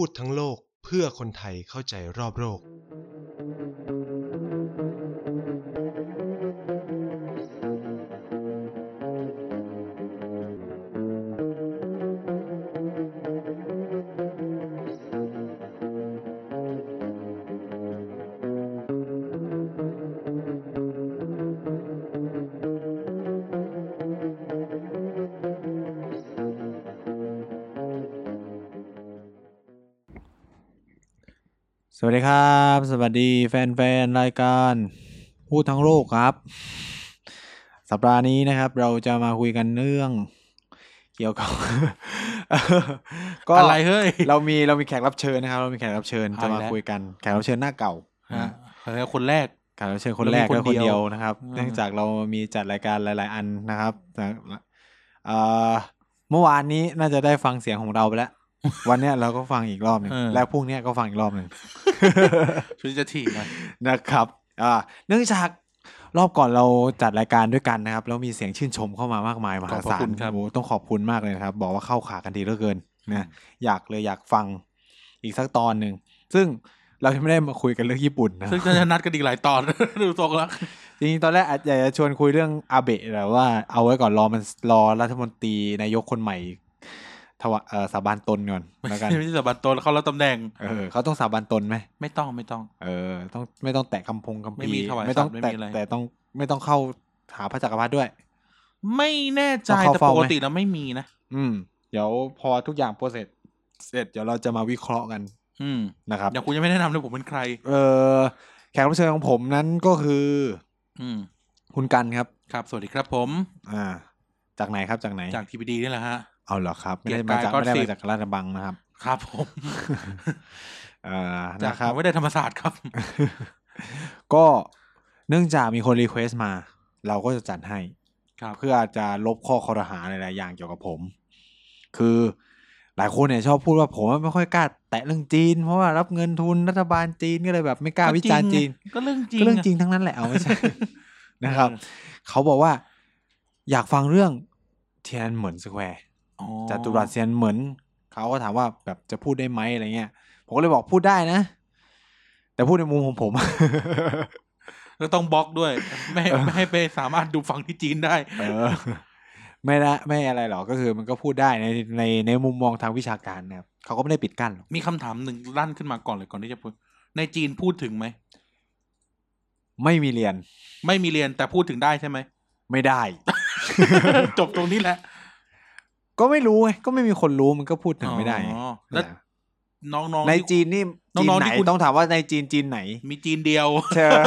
พูดทั้งโลกเพื่อคนไทยเข้าใจรอบโลก ดีครับ สวัสดีแฟนๆรายการพูดทั้งโลกครับ สัปดาห์นี้นะครับ เราจะมาคุยกันเรื่อง เกี่ยวกับก็อะไรเฮ้ยเรามีเรามีแขกรับเชิญนะครับ เรามีแขกรับเชิญเอาจะอีกมาแล้วคุยกันแขกรับเชิญหน้าเก่าฮะนะแล้วคนแรกแขกรับเชิญคนแรกเรามีและคคนนเดีเดียยววนะครับอืมเนื่องจากเรามีจัดรายการหลาย ๆ อันนะครับนะเอ่อเมื่อวานนี้น่าจะได้ฟังเสียงของเราไปแล้ว วันเนี้ยเราก็ฟังอีกรอบหนึ่งเออและพรุ่งเนี้ยก็ฟังอีกรอบหนึ่ง ช่วยจะถี่หน่อยนะครับอ่าเนื่องจากรอบก่อนเราจัดรายการด้วยกันนะครับ แล้วมีเสียงชื่นชมเข้ามามากมายมหาขอบพศาระคุลณครับโอ้โหต้องขอบคุณมากเลยนะครับ บอกว่าเข้าขากันดีเหลือเกินนะอยากเลยอยากฟังอีกสักตอนหนึ่งซึ่งเรายังไม่ได้มาคุยกันเรื่องญี่ปุ่นนะซึ่งจะนัดกันอีกหลายตอนดูทรงแล้วจริงๆตอนแรกอาจจะชวนคุยเรื่องอาเบะแต่ว่าเอาไว้ก่อนรอมันรอรัฐมนตรีนายกคนใหม่ ทวะเอ่อสาบานตนก่อนแล้วกันไม่ใช่สบัดตนเขาแล้วตำแหน่งเออเขาต้องสาบานตนไหมไม่ต้องไม่ต้อง เออ ต้องไม่ต้องแตะคำพงคำไม่พีมีถวายไม่ต้องสัตว์ไม่แต่มีอะไรแต่ต้องไม่ต้องเข้าหาพระจักรพรรดิด้วย ไม่แน่ใจต้องเข้าแต่เฝ้าปไหมกติแล้วไม่มีนะอืม เดี๋ยวพอทุกอย่างโปรเสร็จเสร็จเดี๋ยวเราจะมาวิเคราะห์กัน อืมนะครับอย่างคุณยังไม่แนะนำเลยผมเป็นใคร เออแขกรับเชิญของผมนั้นก็คือ อืม คุณกันครับ ครับ สวัสดีครับผม อ่า จากไหนครับจากไหนจากทีวีดีนี่แหละฮะ เอาเหรอครับ ไม่ได้เกียรมาติจากกายไม่ได้ก็สิมาบจากราชบังนะครับ ครับผมเอ่อจากนะครับไม่ได้ธรรมศาสตร์ครับ ก็เนื่องจากมีคน request มา เราก็จะจัดให้ครับเพื่อจะลบข้อครหาหลายๆอย่างเกี่ยวกับผม คือหลายคนเนี่ยชอบพูดว่าผมไม่ค่อยกล้าแตะเรื่องจีน เพราะว่ารับเงินทุนรัฐบาลจีนก็เลยแบบไม่กล้าวิจารณ์จีน ก็เรื่องจริงก็เรื่องจริงทั้งนั้นแหละเอาไม่ใช่นะครับเออเขาบอกว่า อยากฟังเรื่องเทียนอันเหมิน Square อ๋อ จัตุรัสเทียนอันเหมินเขาก็ถามว่าแบบจะพูดได้ไหมอะไรเงี้ย ผมก็เลยบอกพูดได้นะ แต่พูดในมุมของผมก็ต้องบล็อกด้วย ไม่ให้ไม่ให้ไปสามารถดูฟังที่จีนได้ เออ ไม่ละไม่อะไรหรอกก็คือมันก็พูดได้ในในในมุมมองทางวิชาการนะครับเขาก็ไม่ได้ปิดกั้นหรอกมีคำถามหนึ่งลั่นขึ้นมาก่อนเลยก่อนที่จะพูด ในจีนพูดถึงไหมไม่มีเรียน ไม่มีเรียนแต่พูดถึงได้ใช่ไหม ไม่ได้ จบตรงนี้แหละ ก็ไม่รู้ไงก็ไม่มีคนรู้มันก็พูดถึงไม่ได้ไงอ๋อแล้วน้องๆในที่ จีนนี่น้จีนองๆไหนที่คุณ ต้องถามว่าในจีนจีนไหนมีจีนเดียว เชอ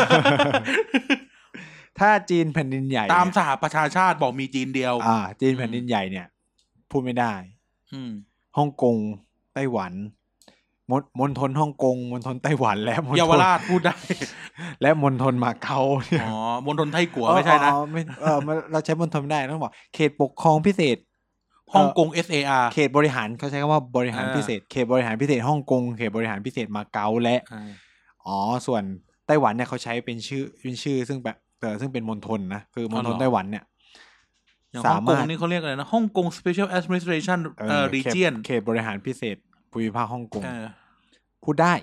ถ้าจีนแผ่นดินใหญ่ตามเนี่ยสหประชาชาติบอกมีจีนเดียว อ่า จีนแผ่นดินใหญ่เนี่ย พูดไม่ได้ อืมฮ่องกงไต้หวันมณมณฑลฮ่องกงมณฑลไต้หวันและมณฑลเยาวราชพูดได้ และมณฑลมาเก๊าเนี่ยอ๋อมณฑลไทกัวไม่ใช่นะ อ๋อไม่เออมันเราใช้มณฑลไม่ได้ต้องบอกเขตปกครองพิเศษ ฮ่องกง SAR เขตบริหารเขาใช้คำว่าบริหารอ่าพิเศษ เขตบริหารพิเศษฮ่องกงเขตบริหารพิเศษมาเก๊าและอ่าอ๋อส่วนไต้หวันเนี่ยเขาใช้เป็นชื่อเป็นชื่อ ซึ่งแบบเออซึ่งเป็นมณฑลนะคือมณฑลไต้หวันเนี่ยอย่างสาฮ่องกมางรถนี่เขาเรียกอะไรนะฮ่องกง Special Administration เอเอ่ออเขต region เขตบริหารพิเศษภูมิภาคฮ่องกงเออพูดได้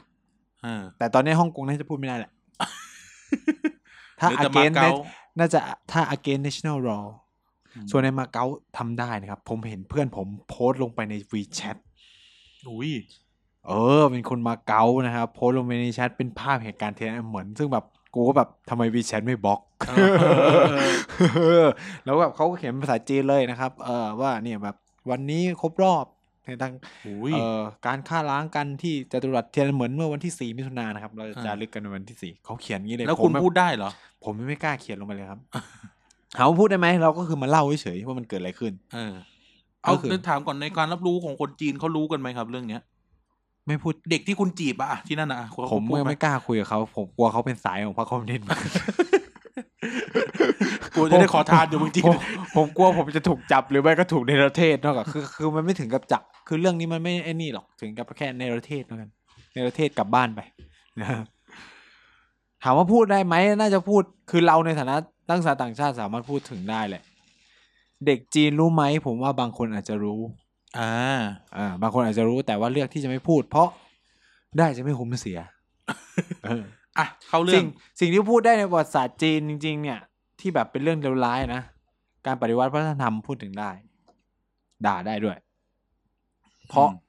เออแต่ตอนนี้ฮ่องกงน่าจะพูดไม่ได้แหละถ้าหรือแต่ against มาเก๊าน่าจะถ้า against national law อืม ส่วนในมาเก๊าทำได้นะครับ ผมเห็นเพื่อนผมโพสต์ลงไปใน WeChat อุ้ยเออ เป็นคนมาเก๊านะครับโพสต์ลงไปในแชทเป็นภาพเหตุการณ์เทียนเหมือน ซึ่งแบบกูก็แบบทำไม WeChat ไม่บล็อกเออแล้วแบบเขาก็เขียนเป็นภาษาจีนเลยนะครับ เออว่าเนี่ยแบบวันนี้ครบรอบในทางอุ้ยเอ่อการฆ่าล้างกันที่จตุรัสเทียนเหมือนเมื่อวันที่สี่มิถุนายนนะครับ เราจะอ่าจารึกกันในวันที่สี่เขาเขียนอย่างนี้เลยแล้วผมคุณไม่พูดได้เหรอ ผมไม่กล้าเขียนลงไปเลยครับ ถามว่าพูดได้ไหมเราก็คือมาเล่าเฉยๆว่ามันเกิดอะไรขึ้น เออ เอาก็คือเดี๋ยวถามก่อนในการรับรู้ของคนจีนเขารู้กันไหมครับ เรื่องเนี้ย ไม่พูดเด็กที่คุณจีบอะที่นั่นอะเขาผมพูดไม่ไหไม่กล้าคุยกับเขาผมกลัวเขาเป็นสายของพรรคคอมมิวนิสต์กูจะได้ขอทานอยู่เมืองจีผนมผมกลัวผมจะถูกจับหรือไม่ก็ถูกในประเทศนอกจากคือคือมันไม่ถึงกับจับ คือเรื่องนี้มันไม่ไอ้นี่หรอกถึงกับแค่ในประเทศเท่านั้นในประเทศกลับบ้านไปนะครับถามว่าพูดได้ไหมน่าจะพูดคือเราในฐานะ นักศึกษาต่างชาติสามารถพูดถึงได้แหละ เด็กจีนรู้ไหมผมว่าบางคนอาจจะรู้ อ่า อ่า บางคนอาจจะรู้แต่ว่าเลือกที่จะไม่พูด เพราะได้จะไม่คุ้มเสียเอออะเข้าเรื่อสิ่ง งสิ่งที่พูดได้ในประวัติศาสตร์จีนจริง ๆ เนี่ย ที่แบบเป็นเรื่องเลวร้ายนะ การปฏิวัติวัฒนธรรมพูดถึงได้ ด่าได้ด้วย เพราะอืม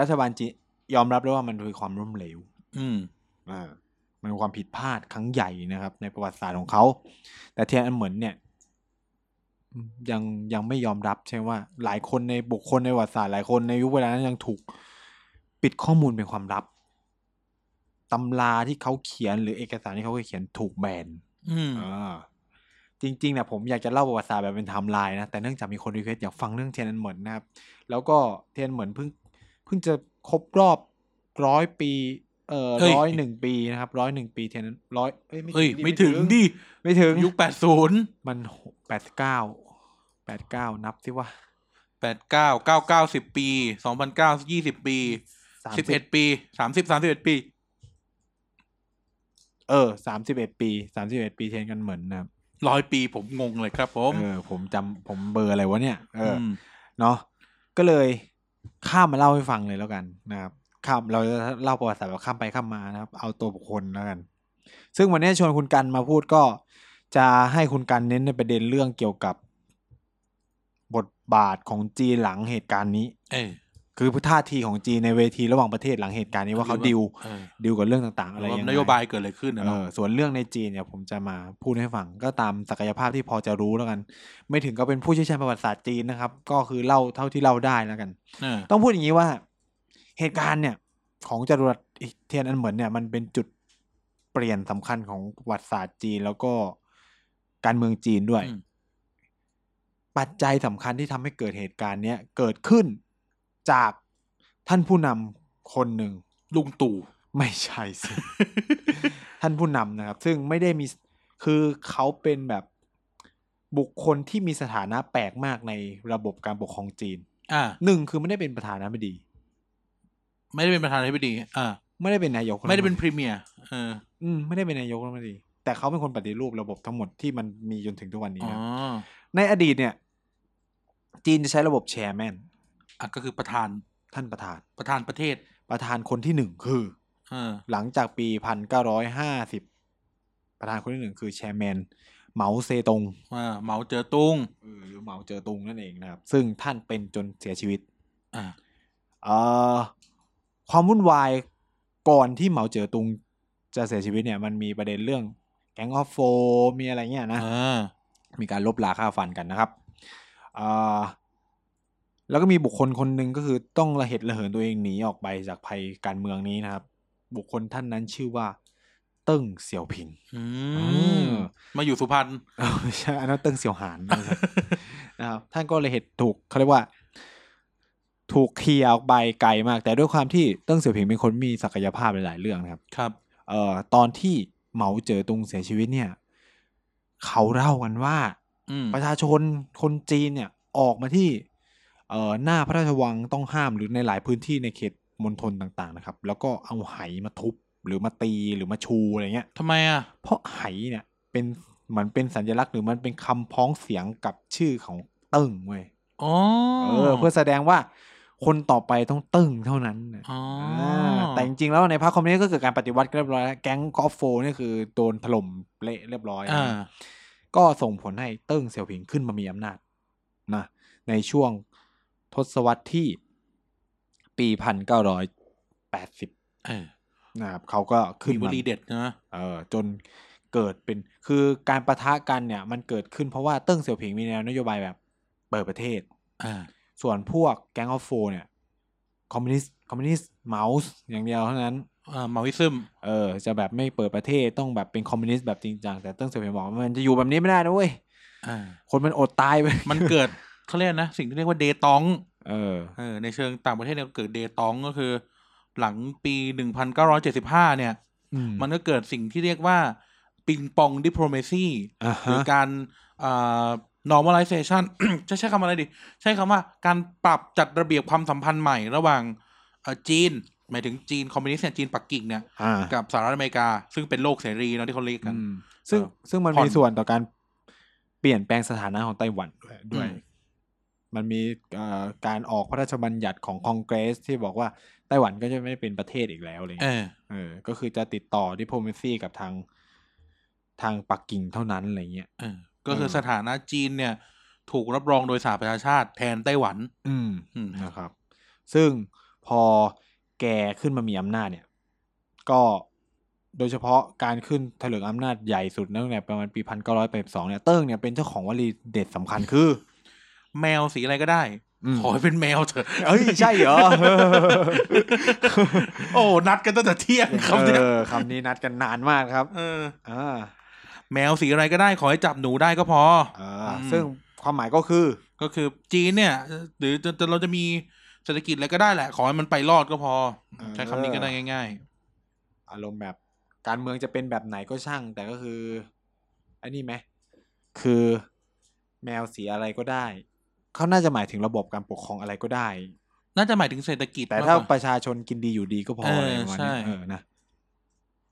รัฐบาลจีนยอมรับด้วยว่ามันคือความล้มเหลว อืม อ่า มันเป็นความผิดพลาดครั้งใหญ่นะครับ ในประวัติศาสตร์ของเขา แต่เทียนอันเหมือนเนี่ยอืมยังยังไม่ยอมรับใช่ไหมว่า หลายคนในบุคคลในประวัติศาสตร์หลายคนในยุคเวลานั้นยังถูกปิดข้อมูลเป็นความลับตำราที่เขาเขียนหรือเอกสารที่เขาเคยเขียนถูกแบนอืมอ่าจริงๆเนี่ยผมอยากจะเล่าประวัติศาสตร์แบบเป็นไทม์ไลน์นะ แต่เนื่องจากมีคน request อยากฟังเรื่องเทียนอันเหมินนะครับ แล้วก็เทียนอันเหมินเพิ่งเพิ่งจะครบรอบร้อยปี เอ่อเฮ้ย ร้อยหนึ่งปีนะครับร้อยหนึ่งปีเทียนอันร้อยเอ้ยเฮ้ย ไม่ถึงดิ ไม่ถึง ยุคแปดศูนย์มันแปดเก้าแปดเก้านับสิว่าแปดเก้าเก้าเก้าสิบปีสองพันเก้ายี่สิบปีสามสิบเอ็ดปีสามสิบสามสิบเอ็ดปี เออสามสิบเอ็ดปีสามสิบเอ็ดปีเทียนกันเหมือนนะครับร้อยปีผมงงเลยครับผมเออผมจำผมเบอร์อะไรวะเนี่ยเอออ ม เนาะก็เลยข้ามมาเล่าให้ฟังเลยแล้วกันนะครับ ข้ามเราจะเล่าประวัติศาสตร์แบบข้ามไปข้ามมานะครับ เอาตัวบุคคลแล้วกัน ซึ่งวันนี้ชวนคุณกันมาพูดก็จะให้คุณกันเน้นในประเด็นเรื่องเกี่ยวกับบทบาทของจีนหลังเหตุการณ์นี้ เออคือท่าทีของจีนในเวทีระหว่างประเทศหลังเหตุการณ์นี้ว่าเขาดิวเออดิวกับเรื่องต่างๆ อะไรว่ายังไงนโยบายเกิดอะไรขึ้นนะเอเนาะอส่วนเรื่องในจีนเนี่ยผมจะมาพูดให้ฟังก็ตามศักยภาพที่พอจะรู้แล้วกัน ไม่ถึงก็เป็นผู้เชี่ยวชาญประวัติศาสตร์จีนนะครับ ก็คือเล่าเท่าที่เล่าได้แล้วกันเออต้องพูดอย่างนี้ว่า เหตุการณ์เนี่ยของจรวดเทียนอันเหมือนเนี่ยมันเป็นจุดเปลี่ยนสำคัญของประวัติศาสตร์จีนแล้วก็การเมืองจีนด้วยอืมปัจจัยสำคัญที่ทำให้เกิดเหตุการณ์เนี้ยเกิดขึ้นจากท่านผู้นำคนหนึ่งลุงตู่ไม่ใช่สิท่านผู้นำนะครับ ซึ่งไม่ได้มีคือเขาเป็นแบบบุคคลที่มีสถานะแปลกมากในระบบการปกครองจีนอ่าหนึ่งคือไม่ได้เป็นประธานาธิบดี ไม่ได้เป็นประธานาธิบดีอ่าไม่ได้เป็นนายกไม่ได้เป็นพรีเมียร์เอออืมไม่ได้เป็นนายกรัฐมนตรีแต่เขาเป็นคนปฏิรูประบบทั้งหมดที่มันมีจนถึงทุกวันนี้อ๋อนะในอดีตเนี่ย จีนจะใช้ระบบแชร์แมนอะก็คือประธานท่านประธาน ประธานประเทศ ประธานคนที่หนึ่งคือเออหลังจากปีพันเก้าร้อยห้าสิบประธานคนที่หนึ่งคือแชร์แมนเหมาเซตงว่าเหมาเจอตุงเออหรือเหมาเจอตุงนั่นเองนะครับ ซึ่งท่านเป็นจนเสียชีวิตอ่าเอ่อ ความวุ่นวายก่อนที่เหมาเจ๋อตุงจะเสียชีวิตเนี่ยมันมีประเด็นเรื่องแก๊งออฟโฟมีอะไรเงี้ยนะอ่ามีการลบลาค่าฟันกันนะครับเอ่อแล้วก็มีบุคคลคนหนึ่งก็คือต้องระเหตุระเหินตัวเองหนีออกไปจากภัยการเมืองนี้นะครับ บุคคลท่านนั้นชื่อว่า เติ้งเสี่ยวผิงอือืมมมาอยู่สุพรรณเอ้าไม่ใช่อันนั้นเติ้งเสี่ยวหานนะครับนะครับ ท่านก็เลยเหตุถูกเขาเรียกว่า ถูก clear ออกไปไกลมาก แต่ด้วยความที่เติ้งเสี่ยวผิงเป็นคนมีศักยภาพหลายๆเรื่องนะครับ ครับ เอ่อตอนที่เหมาเจ๋อตุงเสียชีวิตเนี่ย เขาเล่ากันว่า อืมประชาชนคนจีนเนี่ยออกมาที่เอ่อหน้าพระราชวังต้องห้ามหรือในหลายพื้นที่ในเขตมณฑลต่างๆนะครับ แล้วก็เอาไหมาทุบหรือมาตีหรือมาชูอะไรเงี้ย ทำไมอะ เพราะไหเนี่ยเป็นเหมือนเป็นสัญลักษณ์หรือมันเป็นคำพ้องเสียงกับชื่อของเติ้งเว้ย อ๋อเออเพื่อแสดงว่า คนต่อไปต้องเติ้งเท่านั้นน่ะอ๋อาแต่จริงๆแล้วในพรรคคอมมิวนิสต์ก็เกิดการปฏิวัติเรียบร้อยแล้ว Gang of Four นี่คือโดนถล่มเละเรียบร้อยอ่านะก็ส่งผลให้เติ้งเสี่ยวผิงขึ้นมามีอำนาจนะในช่วงทศวรรษที่ปีพันเก้าร้อยแปดสิบเออนะครับเขาก็ขึ้นมามีวลีเด็ดนะเออจนเกิดเป็นคือการปะทะกันเนี่ย มันเกิดขึ้นเพราะว่าเติ้งเสี่ยวผิงมีแนวนโยบายแบบเปิดประเทศอ่า ส่วนพวก Gang of Four เนี่ยคอมมิวนิสต์คอมมิวนิสต์เหมาอย่างเดียวเท่านั้นอ่า Maoism เออจะแบบไม่เปิดประเทศต้องแบบเป็นคอมมิวนิสต์แบบจริงจังแต่เติ้งเสี่ยวผิงบอกว่ามันจะอยู่แบบนี้ไม่ได้นะเว้ยอ่าคนมันอดตายไปมันเกิดเขาเรียกนะ สิ่งที่เรียกว่า détente เออเออในเชิงต่างประเทศเนี่ยเกิด détente ก็คือ หลังปีหนึ่งพันเก้าร้อยเจ็ดสิบห้าเนี่ยอืมมันก็เกิดสิ่งที่เรียกว่าปิงปองดิ p โ o เมซีอ่าหรือฮะการอ่า normalization จะใช้คำอะไรดี ใช้คำว่าการปรับจัดระเบียบความสัมพันธ์ใหม่ระหว่างเอ่อจีน หมายถึงจีนคอมมิวนิสต์เนี่ยจีนปักกิ่งเนี่ยอ่ากับสหรัฐอเมริกา ซึ่งเป็นโลกเสรีเนาะที่เขาเรียกกันอืมซึ่งเออซึ่งมันผ่อนมีส่วนต่อการเปลี่ยนแปลงสถานะของไต้หวันด้วยด้วยอืมมันมีเอ่อการออกพระราชบัญญัติของคองเกรสที่บอกว่าไต้หวันก็จะไม่เป็นประเทศอีกแล้วอะไรเอเงี้ยอเออ ก็คือจะติดต่อดิโพมซีกับทางทางปักกิ่งเท่านั้นอะไรเงี้ยเออ ก็คือเออสถานะจีนเนี่ย ถูกรับรองโดยสหประชาชาติแทนไต้หวันอืมอืมนะครับ ซึ่งพอแกขึ้นมามีอำนาจเนี่ย ก็โดยเฉพาะการขึ้นถลิงอำนาจใหญ่สุดตั้งแต่ประมาณปีพันเก้าร้อยแปดสองเนี่ยเติ้งเนี่ยเป็นเจ้าของวลีเด็ดสำคัญคือ แมวสีอะไรก็ได้อืมขอให้เป็นแมวเถอะเอ้ยใช่เหรอ โอ้ นัดกันตั้งแต่เที่ยงครับเนี่ยเออคำนี้นัดกันนานมากครับ เอออ่า แมวสีอะไรก็ได้ขอให้จับหนูได้ก็พออ่าอืมซึ่งความหมายก็คือ ก็คือจีนเนี่ย หรือจะจะเราจะมีเศรษฐกิจอะไรก็ได้แหละ ขอให้มันไปรอดก็พอ ใช้คำนี้ก็ได้ง่ายอารมณ์แบบการเมืองจะเป็นแบบไหนก็ช่าง แต่ก็คืออันนี้ไหมคือแมวสีอะไรก็ได้ เขาน่าจะหมายถึงระบบการปกครองอะไรก็ได้ๆน่าจะหมายถึงเศรษฐกิจแต่มกถ้ากว่ประชาชนกินดีอยู่ดีก็พอเอออะไรประมาณใช่นี้เออนะ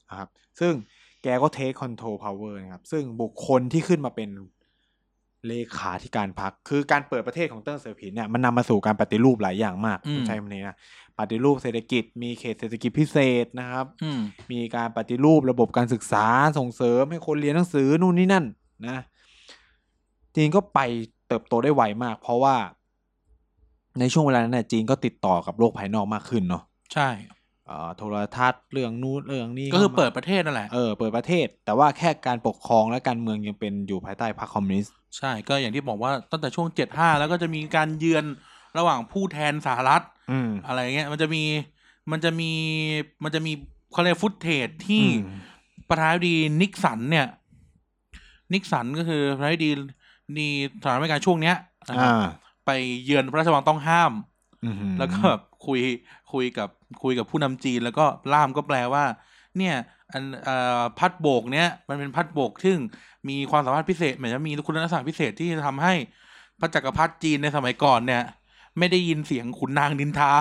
นะครับ ซึ่ง แกก็เทคคอนโทรลพาวเวอร์นะครับ ซึ่งบุคคลที่ขึ้นมาเป็นเลขาธิการพรรคคือการเปิดประเทศของเติ้งเสี่ยวผินเนี่ยมันนำมาสู่การปฏิรูปหลายอย่างมากอืมใช้คำนี้นะปฏิรูปเศรษฐกิจ มีเขตเศรษฐกิจพิเศษนะครับอืมมีการปฏิรูประบบการศึกษาส่งเสริมให้คนเรียนหนังสือนู่นนี่นั่นนะจีนก็ไปเติบโตได้ไวมาก เพราะว่า ในช่วงเวลานั้นเนี่ยจีนก็ติดต่อกับโลกภายนอกมากขึ้นเนาะใช่เอ่อ โทรทัศน์เรื่องนู้นเรื่องนี้ก็คือข้ามาเปิดประเทศนั่นแหละเออเปิดประเทศ แต่ว่าแค่การปกครองและการเมืองยังเป็นอยู่ภายใต้พรรคคอมมิวนิสต์ใช่ก็อย่างที่บอกว่าตั้งแต่ช่วงเจ็ดห้าแล้วก็จะมีการเยือนระหว่างผู้แทนสหรัฐอืมอะไรเงี้ยมันจะมีมันจะมีมันจะมีเขาเรียกฟุตเทจที่อืมประธานาธิบดีนิกสันเนี่ย นิกสันก็คือประธานาธิบดีนี่สหรัฐอเมริกาช่วงเนี้ยนะครับอ่าไปเยือนพระราชวังต้องห้ามอือหือแล้วก็แบบคุย คุยกับคุยกับผู้นำจีน แล้วก็ล่ามก็แปลว่าเนี่ยอันเอ่อพัดโบกเนี้ยมันเป็นพัดโบกซึ่งมีความสามารถพิเศษหมายถึงมีคุณลักษณะพิเศษที่จะทำให้พระจักรพรรดิจีนในสมัยก่อนเนี่ย ไม่ได้ยินเสียงขุนนางนินทา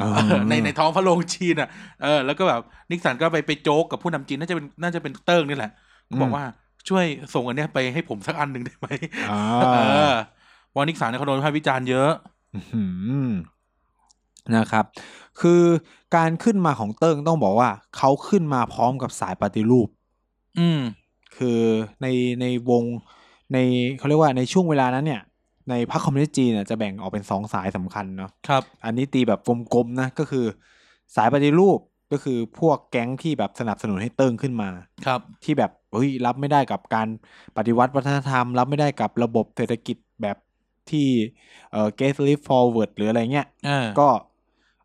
อ่าเออในในท้องพระโรงจีนอะเออแล้วก็แบบนิกสันก็ไปไปโจ๊กกับผู้นำจีนน่าจะเป็นน่าจะเป็นเติ้งนี่แหละบอกว่าช่วยส่งอันเนี้ยไปให้ผมสักอันหนึ่งได้ไหมอ่าเออเพราะนิกสันเนี่ยเขาโดนวิพากษ์วิจารณ์เยอะอื้อหือ นะครับ คือการขึ้นมาของเติ้งต้องบอกว่าเขาขึ้นมาพร้อมกับสายปฏิรูป อืม คือในในวงในเขาเรียกว่าในช่วงเวลานั้นเนี่ย ในพรรคคอมมิวนิสต์จีนเนี่ยจะแบ่งออกเป็นสองสายสำคัญเนาะครับ อันนี้ตีแบบกลมๆนะก็คือ สายปฏิรูปก็คือพวกแก๊งที่แบบสนับสนุนให้เติ้งขึ้นมาครับ ที่แบบเฮ้ยรับไม่ได้กับการปฏิวัติวัฒนธรรม รับไม่ได้กับระบบเศรษฐกิจแบบที่เอ่อ get live forward หรืออะไรเงี้ยเออก็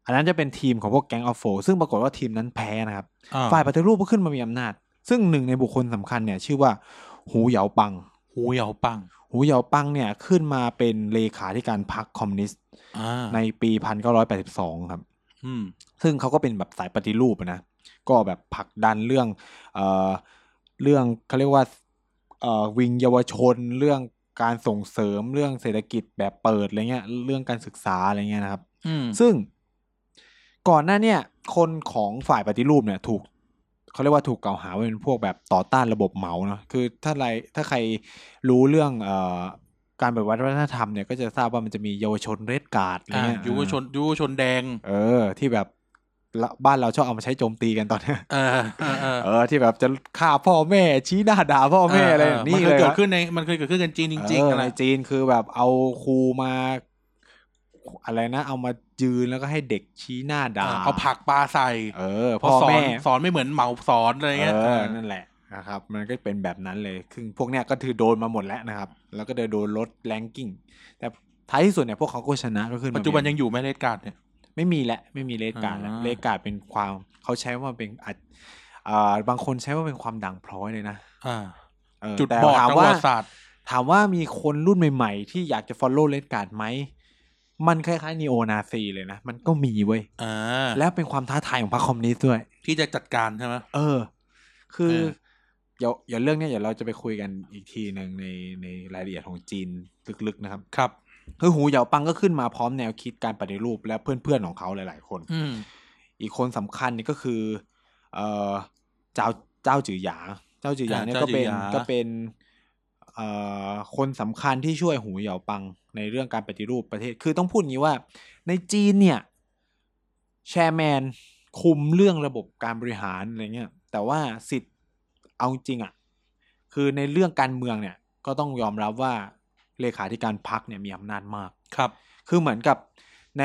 อันนั้นจะเป็นทีมของพวกแก๊งอัลโฟซึ่งปรากฏว่าทีมนั้นแพ้นะครับอ่ฝ่ายปฏิรูปก็ขึ้นมามีอำนาจ ซึ่งหนึ่งในบุคคลสำคัญเนี่ย ชื่อว่าหูเหยาปัง หูเหยาปัง หูเหยาปังเนี่ยขึ้นมาเป็นเลขาธิการพรรคคอมมิวนิสต์อ่าในปี1982ครับอืมซึ่งเขาก็เป็นแบบสายปฏิรูปอะนะก็แบบผลักดันเรื่องเอ่อเรื่องเขาเรียกว่าเอ่อวิงเยาวชนเรื่องการส่งเสริมเรื่องเศรษฐกิจแบบเปิดอะไรเงี้ย เรื่องการศึกษาอะไรเงี้ยนะครับอืมซึ่ง ก่อนหน้าเนี่ยคนของฝ่ายปฏิรูปเนี่ยถูกเขาเรียกว่าถูกกล่าวหาว่าเป็นพวกแบบต่อต้านระบบเหมาเนาะคือถ้าไรถ้าใครรู้เรื่องเอ่อการปฏิวัติวัฒนธรรมเนี่ยก็จะทราบว่ามันจะมีเยาวชนเรดการ์ดอะไรอ่าเงี้ยยุวชนยุวชนแดง เออ ที่แบบละบ้านเราชอบเอามาใช้โจมตีกันตอนเนี้ยเออเออเออเออที่แบบจะฆ่าพ่อแม่ ชี้หน้าด่าพ่อแม่อะไรเนี่มันเคเลยยเกิดวะขึ้นในมันเคยเกิดขึ้นกันจีนจริงๆเออะอไรในจีนคือแบบเอาครูมา อะไรนะ เอามายืนแล้วก็ให้เด็กชี้หน้าด่าเอาผักปาใส่ เออเพราะพ่อสอนแม่สอนไม่เหมือนเหมาสอนอะไรเงี้ยเออนั่นแหละนะครับ มันก็เป็นแบบนั้นเลยคือพวกเนี้ยก็คือโดนมาหมดแล้วนะครับ แล้วก็เติ้งโดนลด ranking แต่ท้ายที่สุดเนี่ยพวกเขาก็ชนะก็ขึ้นมาปัจจุบันยังอยู่ไหม Red Guard เนี่ยไม่มีแล้วไม่มี Red Guard แล้วอ่า Red Guard เป็นความเขาใช้ว่าเป็นอาจอ่าบางคนใช้ว่าเป็นความด่างพร้อยเลยนะอ่าเออจุดแต่บอดถามทางประว่าวัติศาสตร์ถามว่ามีคนรุ่นใหม่ ๆ ที่อยากจะ follow เลดการ์ดไหม มันคล้ายๆนีโอนาซีเลยนะ มันก็มีเว้ยอ่าแล้วเป็นความท้าทายของพรรคคอมมิวนิสต์ด้วย ที่จะจัดการใช่ไหมเออ คือเออเดี๋ยวเดี๋ยวเรื่องเนี้ยเดี๋ยวเราจะไปคุยกันอีกทีหนึ่งในในรายละเอียดของจีนลึกๆนะครับ ครับคือหูเหยาปังก็ขึ้นมาพร้อมแนวคิดการปฏิรูปและเพื่อนๆของเขาหลาย ๆ คนอืมอีกคนสำคัญนี่ก็คือ เอ่อเจ้าเจ้าจือหยา เจ้าจือหยาอ่าเนี่ยเจ้าก็เป็นจือหยาก็เป็นเอ่อ คนสำคัญที่ช่วยหูเหยาปังในเรื่องการปฏิรูปประเทศ คือต้องพูดอย่างนี้ว่า ในจีนเนี่ยแชร์แมนคุมเรื่องระบบการบริหารอะไรเงี้ย แต่ว่าสิทธิ์เอาจริงอะ่ะ คือในเรื่องการเมืองเนี่ยก็ต้องยอมรับว่าเลขาธิการพรรคเนี่ยมีอำนาจมากครับ คือเหมือนกับใน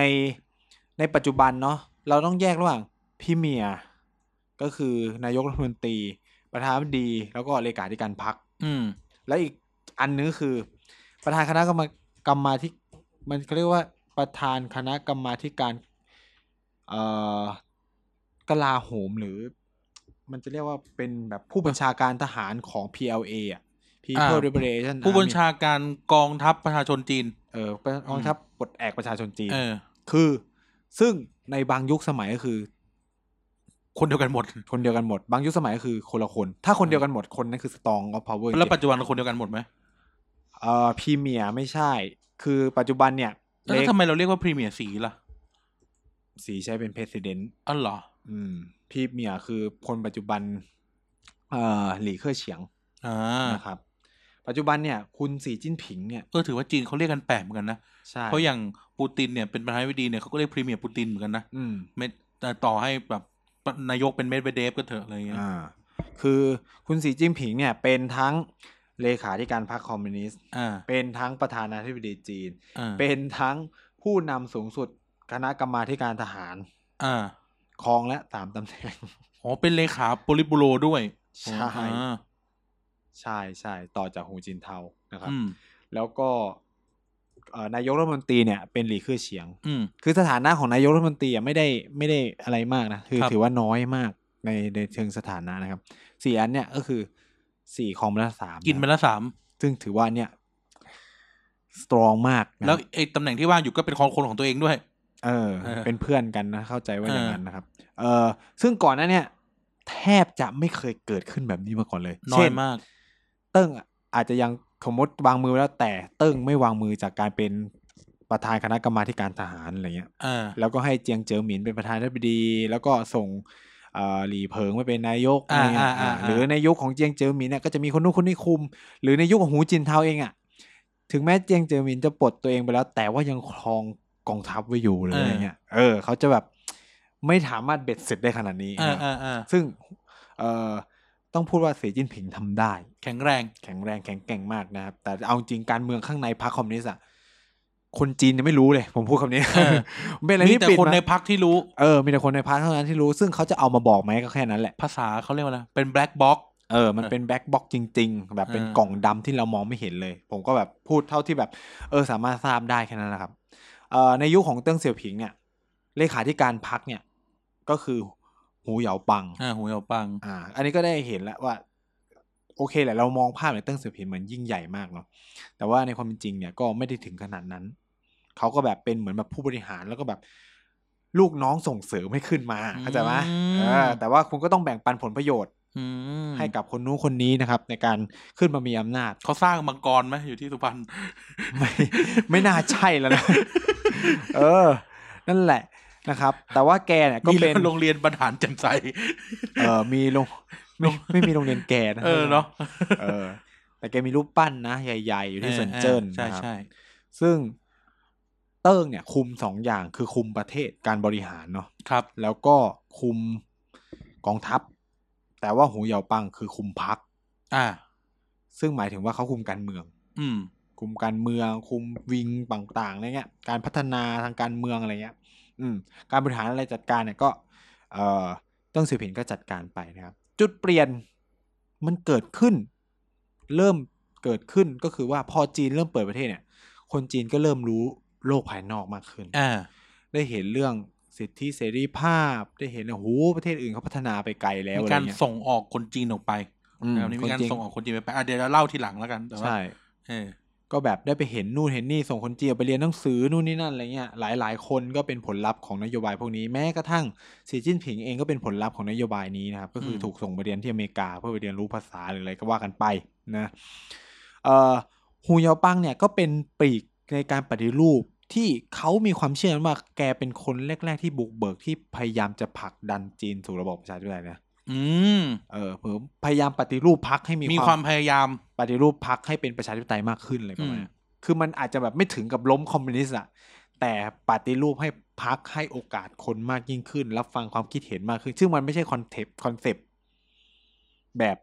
ในปัจจุบันเนาะเราต้องแยกระหว่างพี่เมียร์ก็คือนายกรัฐมนตรี ประธานาธิบดี แล้วก็เลขาธิการพรรคอืม แล้วอีกอันนึงคือ ประธานคณะกรรมกรรมาธิมันเขาเรียกว่าประธานคณะกรรมาธิการเอ่อกลาโหมหรือ มันจะเรียกว่าเป็นแบบผู้บัญชาการทหารของ PLA อะ People อ่า Liberation ผู้บัญ Army ชาการกองทัพประชาชนจีน เออเป็นกองทัพปลดแอกประชาชนจีนเออคือ ซึ่งในบางยุคสมัยก็คือ คนเดียวกันหมด คนเดียวกันหมด บางยุคสมัยก็คือคนละคน ถ้าคนเดียวกันหมดคนนั้นคือ strong of power แล้วปัจจุบันคนเดียวกันหมดไหมเอ่อ premier ไม่ใช่ คือปัจจุบันเนี่ยแล้วทำไมเราเรียกว่า premier สีล่ะ สีใช้เป็น president อ๋อเหรอ อืม premier คือคนปัจจุบันเอ่อหลีเค่อเฉียงอ่านะครับ ปัจจุบันเนี่ยคุณสีจิ้นผิงเนี่ยเออถือว่าจีนเขาเรียกกันแปลกเหมือนกันนะใช่เพราะอย่างปูตินเนี่ยเป็นประธานาธิบดีเนี่ยเขาก็เรียก premier ปูตินเหมือนกันนะอืมไม่แต่ต่อให้แบบ นายกเป็นเมดเวเดฟก็เถอะอะไรเงี้ยอ่าคือคุณสีจิ้นผิงเนี่ยเป็นทั้งเลขาธิการพรรคคอมมิวนิสต์อ่าเป็นทั้งประธานาธิบดีจีนอ่าเป็นทั้งผู้นำสูงสุดคณะกรรมาธิการทหารอ่าครองและสามตำแหน่งอ๋อเป็นเลขาโปลิบูโรด้วย ใช่อ่าใช่ใช่ต่อจากหูจินเทานะครับอืมแล้วก็เอ่อ นายกรัฐมนตรีเนี่ยเป็นหลีคือเฉียงอืมคือสถานะของนายกรัฐมนตรีอะไม่ได้ไม่ได้อะไรมากนะคือครับถือว่าน้อยมากในในเชิงสถานะนะครับสี่อันเนี่ยก็คือสี่คอมและสามกินไปละสามซึ่งถือว่าเนี่ยสตรองมากนะแล้วไอ้ตำแหน่งที่ว่างอยู่ก็เป็นของคนของตัวเองด้วยเออเออ เป็นเพื่อนกันนะ เข้าใจว่าเอออย่างนั้นนะครับ เออซึ่งก่อนหน้าเนี่ย แทบจะไม่เคยเกิดขึ้นแบบนี้มาก่อนเลยน้อเช่ยนมาก เติ้งอะอาจจะยัง สมมติวางมือไว้แล้วแต่เติ้งไม่วางมือจากการเป็นประธานคณะกรรมาธิการทหารอะไรเงี้ยอ่าแล้วก็ให้เจียงเจ๋อหมินเป็นประธานาธิบดี แล้วก็ส่งเอ่อหลีเผิงมาเป็นนายกอ่าอะไรเงี้ยอ่าอ่าอ่าหรือในยุคของเจียงเจ๋อหมินเนี่ยก็จะมีคนนู้นคนนี้คุม หรือในยุคของหูจินเทาเองอะถึงแม้เจียงเจ๋อหมินจะปลดตัวเองไปแล้ว แต่ว่ายังครองกองทัพไว้อยู่เลยอะไรเงี้ยเออเขาจะแบบไม่สามารถเบ็ดเสร็จได้ขนาดนี้อ่านะอ่าอ่าซึ่งเอ่อ ต้องพูดว่าสีจิ้นผิงทำได้ แข็งแรง แข็งแรงแข็งแกร่งมากนะครับ แต่เอาจริงการเมืองข้างในพรรคคอมมิวนิสต์อะคนจีนยังไม่รู้เลย ผมพูดคำนี้เออเป็นอะไรมีที่แต่ปิดคนในมาพักที่รู้เออมีแต่คนในพรรคเท่านั้นที่รู้ ซึ่งเขาจะเอามาบอกไหมก็แค่นั้นแหละ ภาษาเขาเรียกว่าอะไรเป็นแบล็ k บ็อกเออ มันเป็น black box จริง ๆ แบบเป็นเออกล่องดำที่เรามองไม่เห็นเลย ผมก็แบบพูดเท่าที่แบบ เออสามารถทราบได้แค่นั้นแหละครับเอ่อในยุคของเติ้งเสี่ยวผิงเนี่ยเลขาธิการพรรคเนี่ย ก็คือ หูเหยาปังอ่าหูเหยาปัง อ่า อันนี้ก็ได้เห็นแล้วว่า โอเคแหละเรามองภาพในเติ้งเสี่ยวผิงเหมือนยิ่งใหญ่มากเนาะแต่ว่าในความเป็นจริงเนี่ยก็ไม่ได้ถึงขนาดนั้น เขาก็แบบเป็นเหมือนแบบผู้บริหารแล้วก็แบบ ลูกน้องส่งเสริมให้ขึ้นมาเข้าใจไหมอืมเออแต่ว่าคุณก็ต้องแบ่งปันผลประโยชน์อืมให้กับคนนู้นคนนี้นะครับ ในการขึ้นมามีอำนาจ เขาสร้างมังกรไหมอยู่ที่สุพรรณไม่ไม่น่าใช่แล้วนะเออ นั่นแหละ นะครับ แต่ว่าแกเนี่ยก็มีเป็นโรงเรียนบรรหารแจ่มใสเออมีโรงไม่ไม่มีโรงเรียนแกนะเออเนาะเออ แต่แกมีรูปปั้นนะใหญ่ ๆ อยู่ที่เซินเจิ้นใช่นะครับใช่ซึ่งเติ้งเนี่ยคุมสองอย่างคือคุมประเทศการบริหารเนาะครับ แล้วก็คุมกองทัพ แต่ว่าหูเหยาปังคือคุมพักอ่า ซึ่งหมายถึงว่าเขาคุมการเมือง อืมคุมการเมือง คุมวิงต่างๆอะไรเงี้ย การพัฒนาทางการเมืองอะไรเงี้ย อืมการบริหารอะไรจัดการเนี่ยก็เอ่อเติ้งเสี่ยวผิงก็จัดการไปนะครับ จุดเปลี่ยนมันเกิดขึ้น เริ่มเกิดขึ้นก็คือว่าพอจีนเริ่มเปิดประเทศเนี่ย คนจีนก็เริ่มรู้โลกภายนอกมากขึ้นอ่าได้เห็นเรื่องสิทธิเสรีภาพได้เห็นว่าโหประเทศอื่นเขาพัฒนาไปไกลแล้วมีอะไรการเงี้ยส่งออกคนจีนออกไปอืมนะครับนี่มีการคนจีนส่งออกคนจีนไปไปอะเดี๋ยวเราเล่าทีหลังแล้วกันแต่ว่าใช่เออ ก็แบบได้ไปเห็นนู่นเห็นนี่ส่งคนจีนไปเรียนหนังสือนู่นนี่นั่นอะไรเงี้ยหลายหลาย ๆ คนก็เป็นผลลัพธ์ของนโยบายพวกนี้แม้กระทั่งสีจิ้นผิงเองก็เป็นผลลัพธ์ของนโยบายนี้นะครับก็คือถูกส่งไปเรียนที่อเมริกาเพื่อไปเรียนรู้ภาษาหรืออะไรก็ว่ากันไปนะเอ่อหูเหยาปังเนี่ยก็เป็นปีกในการปฏิรูปที่เขามีความเชื่อว่าแกเป็นคนแรก ๆ ที่บุกเบิกที่พยายามจะผลักดันจีนสู่ระบบประชาธิปไตยนะ อืมเออเผอพยายามปฏิรูปพรรคให้มีมีความพยายามปฏิรูปพรรคให้เป็นประชาธิปไตยมากขึ้นอะไรประมาณอืมเนี้ยคือมันอาจจะแบบไม่ถึงกับล้มคอมมิวนิสต์อะแต่ปฏิรูปให้พรรคให้โอกาสคนมากยิ่งขึ้น รับฟังความคิดเห็นมากขึ้น ซึ่งมันไม่ใช่ concept conceptแบบ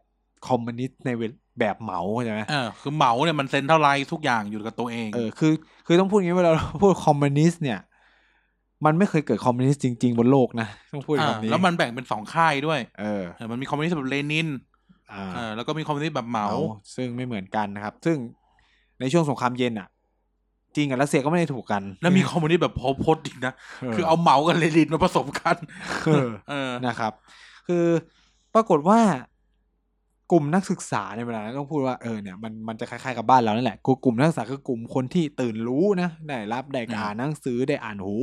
คอมมิวนิสต์ในเวลแบบเหมาใช่ไหมเออคือเหมาเนี่ยมัน centralize ทุกอย่างอยู่กับตัวเองเออคือ คือต้องพูดอย่างนี้เวลาเราพูดคอมมิวนิสต์เนี่ย มันไม่เคยเกิดคอมมิวนิสต์จริง ๆ บนโลกนะต้องพูดอ่าแบบนี้แล้วมันแบ่งเป็นสองค่ายด้วย เออเออมันมีคอมมิวนิสต์แบบเลนินอ่าเออแล้วก็มีคอมมิวนิสต์แบบเหมา ซึ่งไม่เหมือนกันนะครับ ซึ่งในช่วงสงครามเย็นอะจีนกับรัสเซียก็ไม่ได้ถูกกัน แล้วมีคอมมิวนิสต์แบบพอลพตอีกนะ คือเอาเหมากับเลนินมาผสมกันเออเออนะครับ คือปรากฏว่า กลุ่มนักศึกษาในเวลานั้นต้องพูดว่าเออเนี่ยมันมันจะคล้ายๆกับบ้านเรานั่นแหละคือกลุ่มนักศึกษาคือกลุ่มคนที่ตื่นรู้นะได้รับได้อืมอ่านหนังสือได้อ่านหู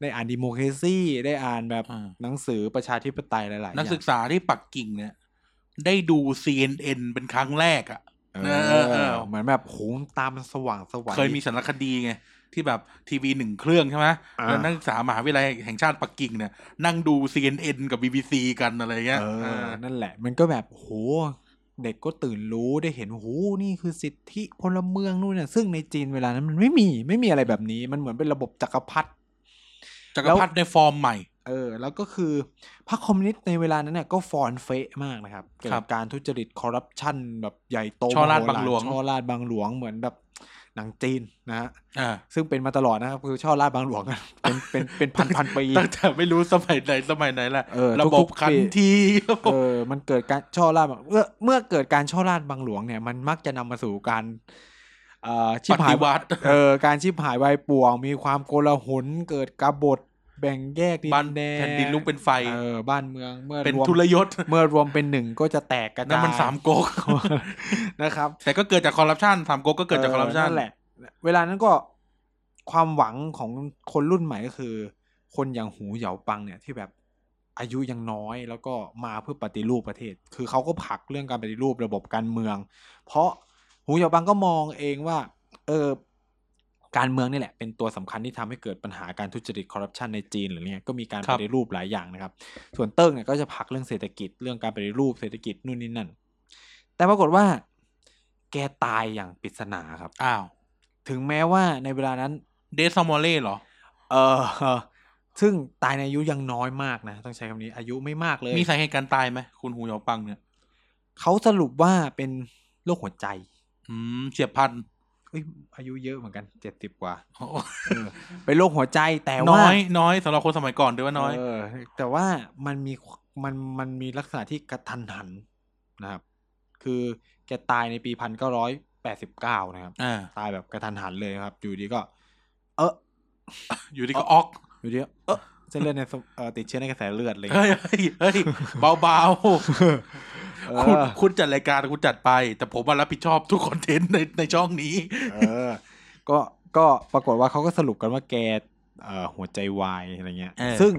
ได้อ่านดิโมครซีได้อ่านแบบอ่าหนังสือประชาธิปไตยหลายๆอย่างนักศึกษาที่ปักกิ่งเนี่ยได้ดู CNN เป็นครั้งแรกอะ่ะเอเออเออเหมือนแบบโหตามันสว่างสวัยเคยมีสารคดีไง ที่แบบทีวีหนึ่งเครื่องใช่ไหมอ่าแล้วนักศึกษามหาวิทยาลัยแห่งชาติปักกิ่งเนี่ย นั่งดู CNN กับ BBC กันอะไรเงี้ยเอเอออนั่นแหละ มันก็แบบโหเด็กก็ตื่นรู้ได้เห็นโหนี่คือสิทธิพลเมืองนู่นน่ะซึ่งในจีนเวลานั้นมันไม่มีไม่มีอะไรแบบนี้มันเหมือนเป็นระบบจักรพรรดิจักรพรรดิในฟอร์มใหม่เออแล้วก็คือพรรคคอมมิวนิสต์ในเวลานั้นเนี่ยก็ฟอนเฟะมากนะครับเกิครัดบการทุจริตคอร์รัปชันแบบใหญ่โตฉ้อราษฎร์บังหลวงฉ้อราษฎร์บังหลวงเหมือนแบบ หนังจีนนะฮะอ่าซึ่งเป็นมาตลอดนะครับคือช่อราดบางหลวงเป็นเป็นเป็นพันพันปีตั้งแต่ไม่รู้สมัยไหนสมัยไหนแหละเออระบทุบกๆคันปีทีระบบเออมันเกิดการช่อราดบางเมื่อเมื่อเกิดการช่อราดบางหลวงเนี่ยมันมักจะนำมาสู่การเอ่อชิปบหายฏิวัติเออการชิบหายวายป่วง มีความโกลาหลเกิดกบฏ แบ่งแยกดิบ้านนแดนแผ่นดินลุกเป็นไฟเออบ้านเมืองเมื่อเป็นรวมทุรยศเมื่อรวมเป็นหนึ่งก็จะแตกกระนั่นจายมันสามก๊กนะครับ แต่ก็เกิดจากคอร์รัปชันสามก๊กก็เกิดจากคอร์รัปชันนั่นแหละ เวลานั้นก็ความหวังของคนรุ่นใหม่ก็คือ คนอย่างหูเหยาปังเนี่ยที่แบบอายุยังน้อยแล้วก็มาเพื่อปฏิรูปประเทศ คือเขาก็ผลักเรื่องการปฏิรูประบบการเมือง เพราะหูเหยาปังก็มองเองว่า เออ การเมืองนี่แหละเป็นตัวสำคัญที่ทำให้เกิดปัญหาการทุจริตคอร์รัปชันในจีนหรือเนี่ยก็มีการครัปบฏิรูปหลายอย่างนะครับ ส่วนเติ้งเนี่ยก็จะผลักเรื่องเศรษฐกิจเรื่องการปฏิรูปเศรษฐกิจนู่นนี่นั่น แต่ปรากฏว่า แกตายอย่างปริศนาครับอ้าวถึงแม้ว่าในเวลานั้นเดซมอลเล่เหรอ เออซึ่งตายในอายุยังน้อยมากนะ ต้องใช้คำนี้อายุไม่มากเลย มีสาเหตุการตายไหมคุณหูยอปังเนี่ยเขาสรุปว่าเป็นโรคหัวใจ อืมเฉียบพลันเอ้ยอายุเยอะเหมือนกันเจ็ดสิบกว่าโอ้เออเป็นโรคหัวใจแต่น้ว่าอยน้อยสำหรับคนสมัยก่อนด้วยว่าน้อยเออแต่ว่ามันมีมันมันมีลักษณะที่กระทันหันนะครับ คือแกตายในปีพันเก้าร้อยแปดสิบเก้านะครับอ่าตายแบบกระทันหันเลยครับ อยู่ดีก็ เอออยู่ดีก็ออก อยู่ดีก็เออเส้นเลือดในสมเอ่อติดเชื้อในกระแสเลือดอะไรอย่างเฮ้เลยเฮ้ยเฮ้ยเบาเบาเอๆ คุณอคุณจัดรายการคุณจัดไป แต่ผมมารับผิดชอบทุกคอนเทนต์ในในช่องนี้ เออ ก็ก็ปรากฏว่าเขาก็สรุปกันว่าแกเอ่อหัวใจวายอะไรเงี้ยเออซึ่ง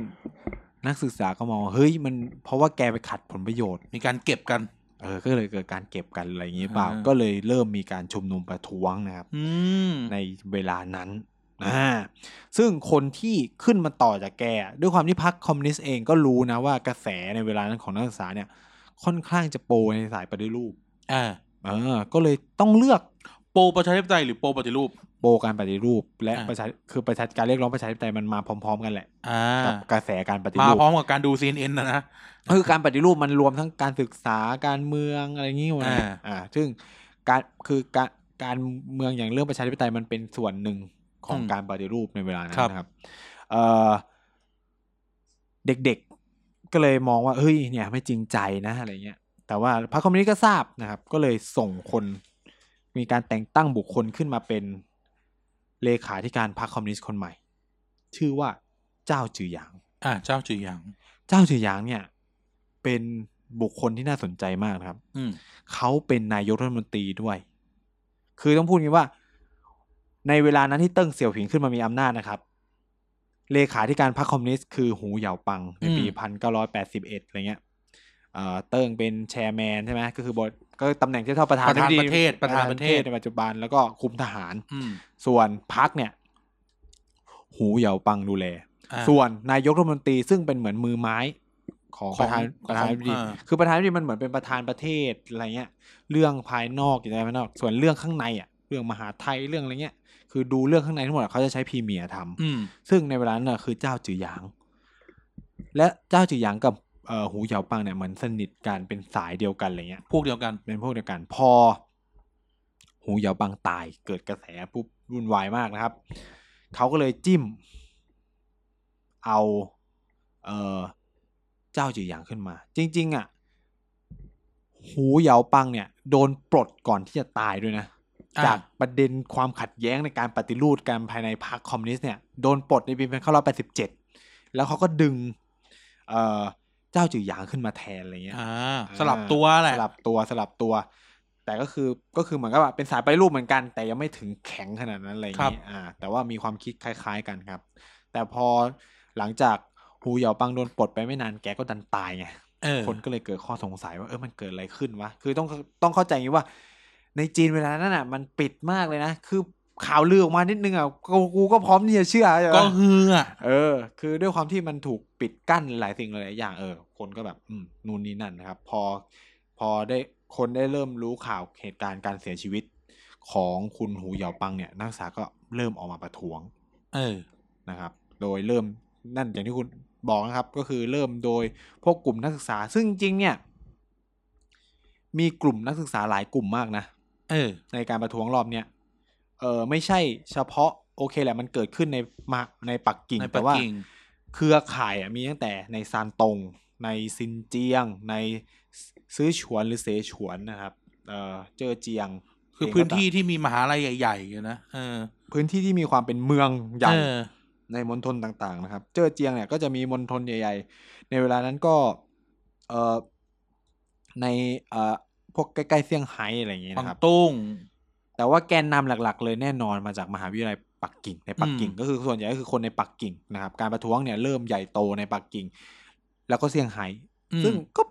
นักศึกษาก็มองว่าเฮ้ยมันเพราะว่าแกไปขัดผลประโยชน์ มีการเก็บกันเออก็เลยเกิดการเก็บกันอะไรอย่างงี้เปล่าอ่า ก็เลยเริ่มมีการชุมนุมประท้วงนะครับอืมในเวลานั้นอ่าซึ่งคนที่ขึ้นมาต่อจากแก ด้วยความที่พรรคคอมมิวนิสต์เองก็รู้นะว่ากระแสในเวลานั้นของนักศึกษาเนี่ย ค่อนข้างจะโปรในสายปฏิรูปอ่าเออก็เลยต้องเลือกโปรประชาธิปไตยหรือโปรปฏิรูป โปรการปฏิรูป และอ่าประชาคือประชาการเรียกร้องประชาธิปไตยมันมาพร้อม ๆ กันแหละอ่ากับกระแสการปฏิมารูปพร้อมกับการดู CNN นะนะคือการปฏิรูปมันรวมทั้งการศึกษาการเมืองอะไรอย่างงี้หมดอ่านะอ่า ซึ่งการคือการการเมืองอย่างเรื่องประชาธิปไตยมันเป็นส่วนหนึ่งของการปฏิรูปในเวลานั้นนะครับ เอ่อเด็กๆ ก็เลยมองว่าเฮ้ยเนี่ยไม่จริงใจนะอะไรเงี้ยแต่ว่าพรรคคอมมิวนิสต์ก็ทราบนะครับ ก็เลยส่งคนมีการแต่งตั้งบุคคลขึ้นมาเป็นเลขาธิการพรรคคอมมิวนิสต์คนใหม่ ชื่อว่าเจ้าจือหยาง อ่า เจ้าจือหยาง เจ้าจือหยางเนี่ย เป็นบุคคลที่น่าสนใจมากนะครับ อืมเขาเป็นนายกรัฐมนตรีด้วย คือต้องพูดงี้ว่า ในเวลานั้นที่เติ้งเสี่ยวผิงขึ้นมามีอำนาจนะครับ เลขาธิการพรรคคอมมิวนิสต์คือหูเหยาปัง ในปีอืมพันเก้าร้อยแปดสิบเอ็ดอะไรเงี้ยเอ่อเติ้งเป็น chairman ใช่ไหมก็คือบทก็ตำแหน่งที่เท่าประธานประธานธิบดีประเทศประธานประเทศในปัจจุบันแล้วก็คุมทหารอืมส่วนพรรคเนี่ย หูเหยาปังดูแลอ่าส่วนนายกรัฐมนตรีซึ่งเป็นเหมือนมือไม้ของขปองระธานประธานาธิบดีของอ่าคือประธานาธิบดีมันเหมือนเป็นประธานประเทศอะไรเงี้ย เรื่องภายนอกอย่างไรภายนอก ส่วนเรื่องข้างในอะ เรื่องมหาดไทยเรื่องอะไรเงี้ย คือดูเรื่องข้างในทั้งหมดอะเขาจะใช้พรีเมียร์ทำอืมซึ่งในเวลานั้นน่ะคือเจ้าจือหยาง และเจ้าจือหยางกับเอ่อหูเหยาปังเนี่ยเหมือนสนิทกันเป็นสายเดียวกันอะไรเงี้ย พวกเดียวกันเป็นพวกเดียวกัน พอ หูเหยาปังตายเกิดกระแสปุ๊บวุ่นวายมากนะครับเขาก็เลยจิ้ม เอาเอ่อเจ้าจือหยางขึ้นมา จริง ๆ อะ หูเหยาปังเนี่ย โดนปลดก่อนที่จะตายด้วยนะอ่า จากประเด็นความขัดแย้งในการปฏิรูปการภายในพรรคคอมมิวนิสต์เนี่ยโดนปลดในปีพันเก้าร้อยแปดสิบเจ็ดแล้วเขาก็ดึงเอ่อเจ้าจือหยางขึ้นมาแทนอะไรเงี้ยอ่าสลับตัวแหละสลับตัวสลับตัว แต่ก็คือก็คือเหมือนกับว่าเป็นสายไปรูปเหมือนกัน แต่ยังไม่ถึงแข็งขนาดนั้นอะไรอย่างนี้อ่า แต่ว่ามีความคิดคล้าย ๆกันครับ แต่พอหลังจากหูเหยาปังโดนปลดไปไม่นานแกก็ดันตายไงเออคนก็เลยเกิดข้อสงสัยว่าเออมันเกิดอะไรขึ้นวะคือต้องต้องเข้าใจอย่างนี้ว่า ในจีนเวลานั้นอะ มันปิดมากเลยนะ คือข่าวลือออกมานิดนึงอะกูกูก็พร้อมที่จะเชื่อใช่ไหมก็ฮืออะเออ คือด้วยความที่มันถูกปิดกั้นหลายสิ่งหลายอย่างเออ คนก็แบบอืมนู่นนี่นั่นนะครับ พอพอได้คนได้เริ่มรู้ข่าวเหตุการณ์การเสียชีวิตของคุณหูเหยาปังเนี่ย นักศึกษาก็เริ่มออกมาประท้วง เออนะครับ โดยเริ่มนั่นอย่างที่คุณบอกนะครับ ก็คือเริ่มโดยพวกกลุ่มนักศึกษา ซึ่งจริงๆเนี่ย มีกลุ่มนักศึกษาหลายกลุ่มมากนะ เออในการประท้วงรอบเนี้ยเออไม่ใช่เฉพาะโอเคแหละมันเกิดขึ้นในมาในปักกิ่งในปัแต่กว่ากิ่งเครือข่ายอะมีตั้งแต่ในซานตง ในซินเจียง ในซื้อฉวนหรือเสฉวนนะครับเออเจอเจียง คือเงก็พื้นที่ตามที่มีมหาลัยใหญ่ๆอะนะเออพื้นที่ที่มีความเป็นเมืองใหญ่เออในมณฑลต่างๆ นะครับ เจอเจียงเนี่ยก็จะมีมณฑลใหญ่ ๆ ในเวลานั้นก็เออในเอ่อ พวกใกล้ๆเซี่ยงไฮ้อะไรอย่างเงี้ยปังนะครับตุ้ง แต่ว่าแกนนำหลัก ๆ เลยแน่นอนมาจากมหาวิทยาลัยปักกิ่งในปักกิ่งอืมก็คือส่วนใหญ่ก็คือคนในปักกิ่งนะครับการประท้วงเนี่ยเริ่มใหญ่โตในปักกิ่ง แล้วก็เซี่ยงไฮ้อืมซึ่งก็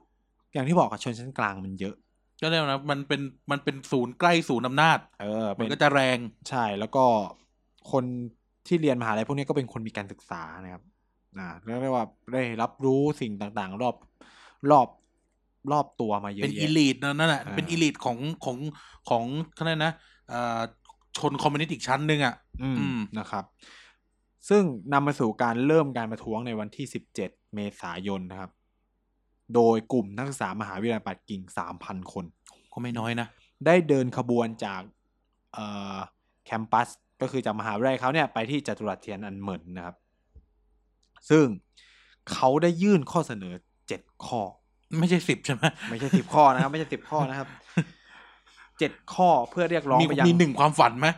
อย่างที่บอกอะชนชั้นกลางมันเยอะ ก็เรียกว่านะมันเป็นมันเป็นศูนย์ใกล้ศูนย์อำนาจ เออมัเป็นนก็จะแรงใช่แล้วก็คนที่เรียนมหาลัยพวกนี้ก็เป็นคนมีการศึกษานะครับอ่าเรียกได้ว่าได้รับรู้สิ่งต่างๆ รอบรอบ รอบตัวมาเยอะเป็นแยะ elite นั่นแหละอ่าเป็น elite ของของของเขาเรียกนะเอ่อชนคอมมิวนิสต์อีกชั้นหนึ่งอะอืมอืมนะครับ ซึ่งนำมาสู่การเริ่มการประท้วงในวันที่ 17 เมษายนนะครับ โดยกลุ่มนักศึกษามหาวิทยาลัยปักกิ่ง 3,000 คน ก็ไม่น้อยนะ ได้เดินขบวนจากเอ่อแคมปัสก็คือจากมหาวิทยาลัยเขาเนี่ยไปที่จัตุรัสเทียนอันเหมินนะครับ ซึ่งเขาได้ยื่นข้อเสนอ 7 ข้อ ไม่ใช่สิบใช่ไหมไม่ใช่สิบข้อนะครับ ไม่ใช่สิบข้อนะครับเจ็ดข้อเพื่อเรียกร้องมีไปยังมีหนึ่งความฝันไหม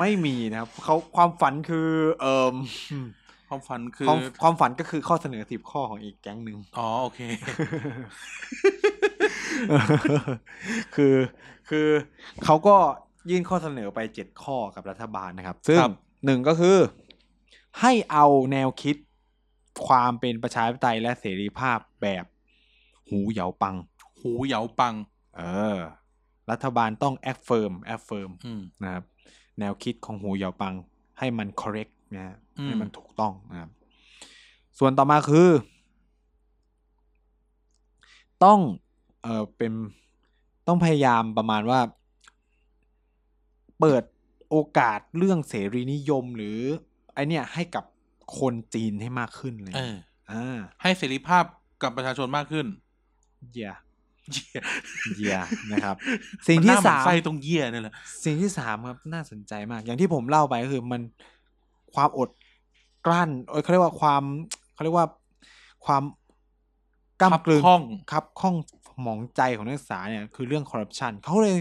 ไม่มีนะครับเขาความฝันคือ เอ่อความฝันคือความความฝันก็คือข้อเสนอสิบข้อของอีกแก๊งหนึ่งอ๋อโอเค คือคือเขาก็ยื่นข้อเสนอไปเจ็ดข้อกับรัฐบาลนะครับ ซึ่งครับหนึ่งก็คือ ให้เอาแนวคิดความเป็นประชาธิปไตยและเสรีภาพแบบ หูเหยาปัง หูเหยาปัง เออ รัฐบาลต้อง affirm affirm อืมนะครับ แนวคิดของหูเหยาปัง ให้มัน correct นะฮะอืมให้มันถูกต้องนะครับ ส่วนต่อมาคือ ต้อง เออเป็นต้องพยายามประมาณว่า เปิดโอกาสเรื่องเสรีนิยมหรือไอเนี่ยให้กับคนจีนให้มากขึ้นเลยเอออ่าให้เสรีภาพกับประชาชนมากขึ้น เยียเหี้ยเยียนะครับ สิ่งที่นหน้สามไส้ตรงเยี่ยนี่แหละสิ่งที่สามครับน่าสนใจมาก อย่างที่ผมเล่าไปก็คือมันความอดกลั้นเอ้ยเขาเรียกว่าความเขาเรียกว่าความกำกลืนคับข้องครับข้องหมองใจของนักศึกษาเนี่ยคือเรื่องคอร์รัปชันเขาเลย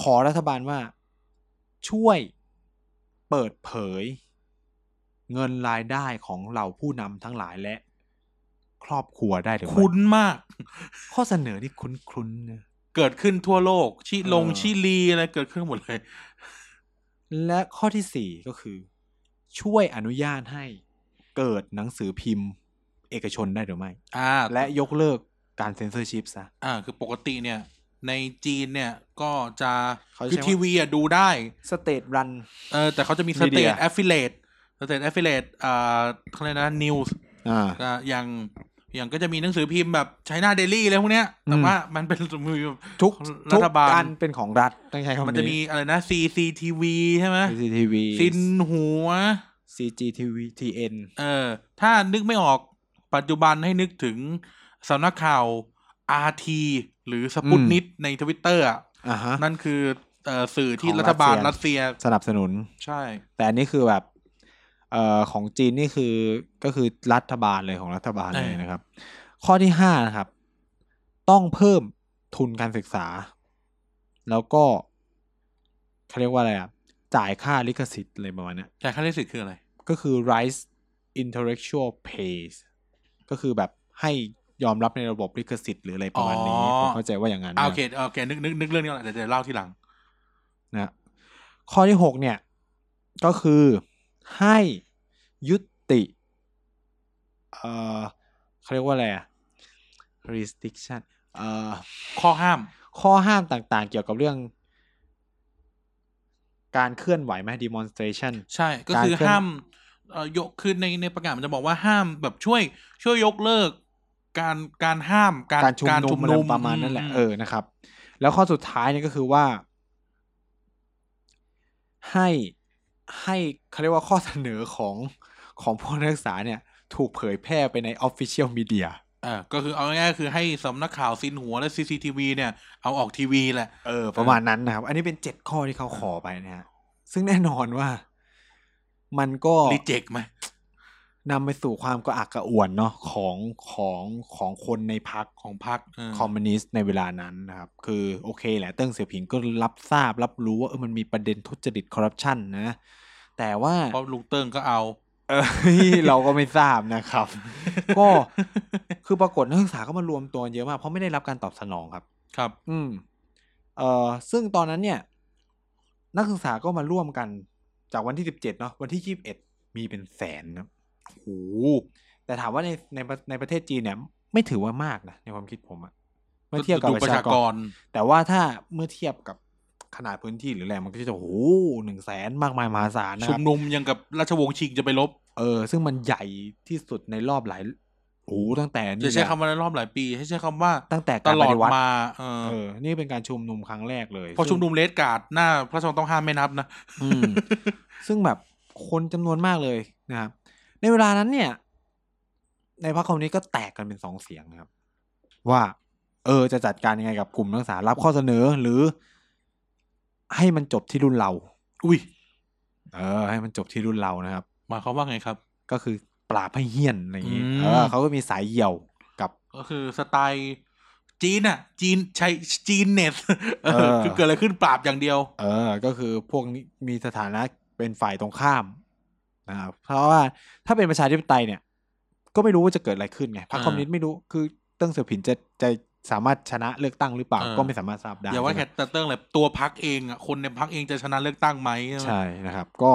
ขอรัฐบาลว่าช่วยเปิดเผย เงินรายได้ของเหล่าผู้นำทั้งหลายและ ครอบครัวได้หรือไม่คุ้นมาก ข้อเสนอที่คุ้นๆนะเกิดขึ้นทั่วโลก ชิลงเออชิลีอะไรเกิดขึ้นหมดเลย และข้อที่สี่ก็คือ ช่วยอนุญาตให้เกิดหนังสือพิมพ์ เอกชนได้หรือไม่อ่าและยกเลิกการเซ็นเซอร์ชิพซะอ่า คือปกติเนี่ยในจีนเนี่ยก็จะเขาใช้คือว่าทีวีอะดูได้ state-run เออแต่เขาจะมีสเต Media ทแอฟฟิเลตสเตทแอฟฟิเลตอ่าเขาเรียกนะ news อ่าก็อย่าง อย่างก็จะมีหนังสือพิมพ์แบบ China Daily อะไรพวกเนี้ย แต่อืมว่ามันเป็นมือทุกรัทุกฐบาลอันเป็นของรัฐต้องใช้คำนี้มันจะมีอะไรนะ CCTV ใช่ไหม CCTV ซินหัว CGTN เออ ถ้านึกไม่ออกปัจจุบันให้นึกถึงสำนักข่าว RT หรือ Sputnik ในทวิตเตอร์อะอ่าฮะนั่นคือเอ่อสื่อที่ของรัฐบาลรัรัสสเซีเซียยสนับสนุน ใช่ แต่อันนี้คือแบบ เอ่อของจีนนี่คือก็คือรัฐบาลเลยของรัฐบาลเลยนะครับ ข้อที่ห้านะครับ ต้องเพิ่มทุนการศึกษา แล้วก็เขาเรียกว่าอะไรอะจ่ายค่าลิขสิทธิ์อะไรประมาณเนี้ยจ่ายค่าลิขสิทธิ์คืออะไร ก็คือ rise intellectual pays ก็คือแบบให้ยอมรับในระบบลิขสิทธิ์หรืออะไรประมาณนี้อ๋อผมเข้าใจว่าอย่างนั้นอ่านะโอเคโอเคนึกนึกนึกเรื่องนี้ก่อนเดี๋ยวเดี๋ยวเล่าทีหลังนะข้อที่หกเนี่ย ก็คือ ให้ยุติเอ่อเขาเรียกว่าอะไรอะ restriction เอ่อข้อห้าม ข้อห้ามต่างๆ เกี่ยวกับเรื่อง การเคลื่อนไหวไหม demonstration ใช่ก็การคือเคลื่อนห้ามเอ่อยกคือในในประกาศมันจะบอกว่าห้ามแบบช่วย ช่วยยกเลิก การการห้ามการการชุมนุมอะไรประมาณนั้นแหละมเออนะครับ แล้วข้อสุดท้ายเนี่ยก็คือว่า ให้ ให้เขาเรียกว่าข้อเสนอของของพวกนักศึกษาเนี่ยถูกเผยแพร่ไปใน official media เออก็คือเอาง่ายๆคือให้สำนักข่าวซินหัวและ CCTV เนี่ย เอาออกทีวีแหละเออประมาณนั้นนะครับ อันนี้เป็นเจ็ดข้อที่เขาขอไปนะฮะซึ่งแน่นอนว่า มันก็ reject ไหม นำไปสู่ความกระอักกระอ่วนเนาะของของของคนในพรรคของพรรคเออคอมมิวนิสต์ในเวลานั้นนะครับ คือโอเคแหละเติ้งเสี่ยวผิงก็รับทราบ รับรู้ว่าเออมันมีประเด็นทุจริตคอร์รัปชันนะ แต่ว่าเพราะลุงเติ้งก็เอาเออเราก็ไม่ทราบนะครับ ก็คือปรากฏนักศึกษาก็มารวมตัวกันเยอะมากเพราะไม่ได้รับการตอบสนองครับ ครับ อืมเอ่อซึ่งตอนนั้นเนี่ย นักศึกษาก็มาร่วมกันจากวันที่สิบเจ็ดเนาะวันที่ยี่สิบเอ็ดมีเป็นแสนนะ โอ้โหแต่ถามว่าในในประในประเทศจีนเนี่ย ไม่ถือว่ามากนะในความคิดผมอะเมื่อเทียบกับดูประประชาชากกรรแต่ว่าถ้าเมื่อเทียบกับขนาดพื้นที่หรืออะไรมันก็จะโอ้โหหนึ่งแสนมากมายมหาศาลนะคชุรัมบนุมยังกับราชวงศ์ชิงจะไปลบ เออ ซึ่งมันใหญ่ที่สุดในรอบหลายโอ้โหตั้งแต่นี่จะใช้แหละคำว่าในรอบหลายปี ให้ใช้คำว่าตั้งแต่ตการลปอดฏิวัติมาเออเออ นี่เป็นการชุมนุมครั้งแรกเลย พอชุมนุมเลดการ์ดหน้าพระราชวังต้องห้ามไม่นับนะอืมซึ่งแบบคนจำนวนมากเลยนะครับ ในเวลานั้นเนี่ย ในพรรคคอมมิวนิสต์ก็แตกกันเป็นสองเสียงนะครับ ว่า เออจะจัดการยังไงกับกลุ่มนักศึกษารับข้อเสนอหรือ ให้มันจบที่รุ่นเรา อุ้ยเออ ให้มันจบที่รุ่นเรานะครับหมายความว่าไงครับ ก็คือปราบให้เฮี้ยนอะไรอย่างนี้อืม เออเขาก็มีสายเหี่ยวกับ ก็คือสไตล์จีนอะจีนใช้จีนเน็ตเอเอออ คือเกิดอะไรขึ้นปราบอย่างเดียว เออ ก็คือพวกนี้มีสถานะเป็นฝ่ายตรงข้าม นะครับเพราะว่าถ้าเป็นประชาธิปไตยเนี่ย ก็ไม่รู้ว่าจะเกิดอะไรขึ้นไงพรรคอ่าคอมมิวนิสต์ไม่รู้คือเติ้งเสี่ยวผินจะจะสามารถชนะเลือกตั้งหรือเปล่าเออก็ไม่สามารถทราบได้อย่าว่าใช่แค่ไหมแต่เติ้งเลยตัวพักเองอะคนในพักเองจะชนะเลือกตั้งไหมใช่ไหมใช่นะครับ ก็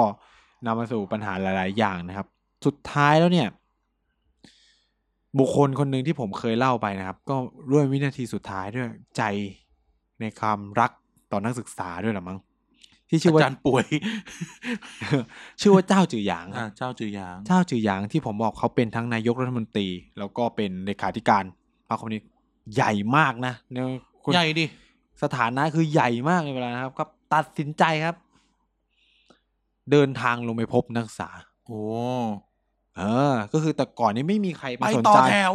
นำมาสู่ปัญหาหลาย ๆ อย่างนะครับ สุดท้ายแล้วเนี่ย บุคคลคนหนึ่งที่ผมเคยเล่าไปนะครับ ก็ด้วยวินาทีสุดท้ายด้วยใจในความรักต่อนักศึกษาด้วยหรือมั้ง ที่ชื่ออาว่าจารย์ป่วย ชื่อว่าเจ้าจือหยางคอ่ารับเจ้าจือหยาง เจ้าจือหยางที่ผมบอกเขาเป็นทั้งนายกรัฐมนตรี แล้วก็เป็นเลขาธิการพรรคคอมมิวนิสต์ใหญ่มากนะเนี่ยคุณใหญ่ดิสถานะคือใหญ่มากในเวลานะครับก็ตัดสินใจครับ เดินทางลงไปพบนักศึกษา โอ้เออ ก็คือแต่ก่อนนี้ไม่มีใครไปมาสนต่อใจแถว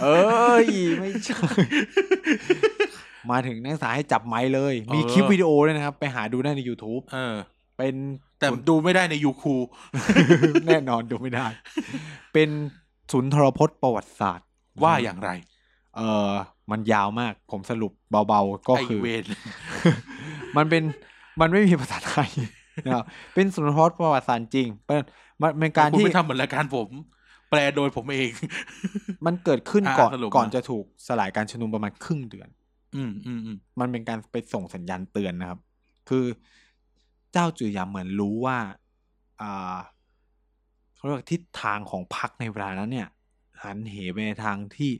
เอ้ย ไม่ใช่ มาถึงนักศึกษาให้จับไม้เลย มีเออคลิปวิดีโอด้วยนะครับ ไปหาดูได้ใน YouTube เออ เป็นแต่ดูไม่ได้ในยูคูแน่นอนดูไม่ได้ เป็นศูนย์ทรพจน์ประวัติศาสตร์ว่าอย่างไร เออมันยาวมาก ผมสรุปเบาๆ ก็ไอคือเวนมันเป็นมันไม่มีภาษาไทยนะครับเป็นศูนย์ทรพจน์ประวัติศาสตร์จริงเป็นมันเป็นการคุณที่ไม่ทำเหมือนรายการผม แปลโดยผมเอง มันเกิดขึ้นอะก่อนสรุปก่อนมาจะถูกสลายการชุมนุมประมาณครึ่งเดือน อืมอืมอืมมันเป็นการไปส่งสัญญาณเตือนนะครับ คือเจ้าจือหยางเหมือนรู้ว่าอ่าเขาเรียกว่าทิศทางของพรรคในเวลานั้นเนี่ย หันเหไปในทางที่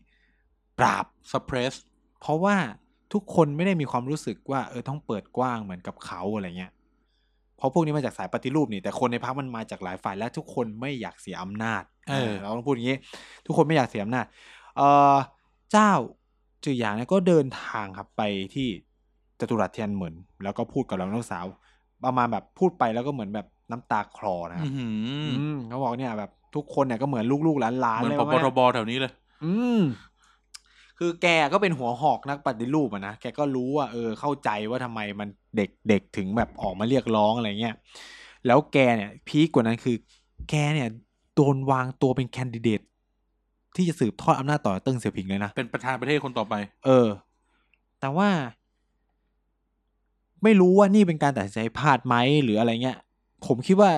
ปราบซับเพรสเพราะว่าทุกคนไม่ได้มีความรู้สึกว่าเออต้องเปิดกว้างเหมือนกับเขาอะไรเงี้ยเพราะพวกนี้มาจากสายปฏิรูปนี่แต่คนในพรรคมันมาจากหลายฝ่ายและทุกคนไม่อยากเสียอำนาจ เออเราต้องพูดอย่างนี้ ทุกคนไม่อยากเสียอำนาจ เออเจ้า จือหยางเนี่ยก็เดินทางครับไปที่จตุรัสเทียนเหมือน แล้วก็พูดกับเราน้องสาว ประมาณแบบพูดไปแล้วก็เหมือนแบบน้ำตาคลอนะครับอื้อหืออืมเขาบอกเนี่ยแบบทุกคนเนี่ยก็เหมือนลูกๆหลานเหๆมือนเลยพว่าบแม่ทบแถวนี้เลย อืมคือแกก็เป็นหัวหอกนักปฏิรูปอะนะ แกก็รู้ว่าเออเข้าใจว่าทำไมมันเด็กเด็กถึงแบบออกมาเรียกร้องอะไรเงี้ย แล้วแกเนี่ยพีคกว่านั้นคือ แกเนี่ยโดนวางตัวเป็นแคนดิเดต ที่จะสืบทอดอำนาจต่อเติ้งเสี่ยวผิงเลยนะ เป็นประธานประเทศคนต่อไป เออ แต่ว่า ไม่รู้ว่านี่เป็นการตัดสินใจพลาดไหมหรืออะไรเงี้ย ผมคิดว่า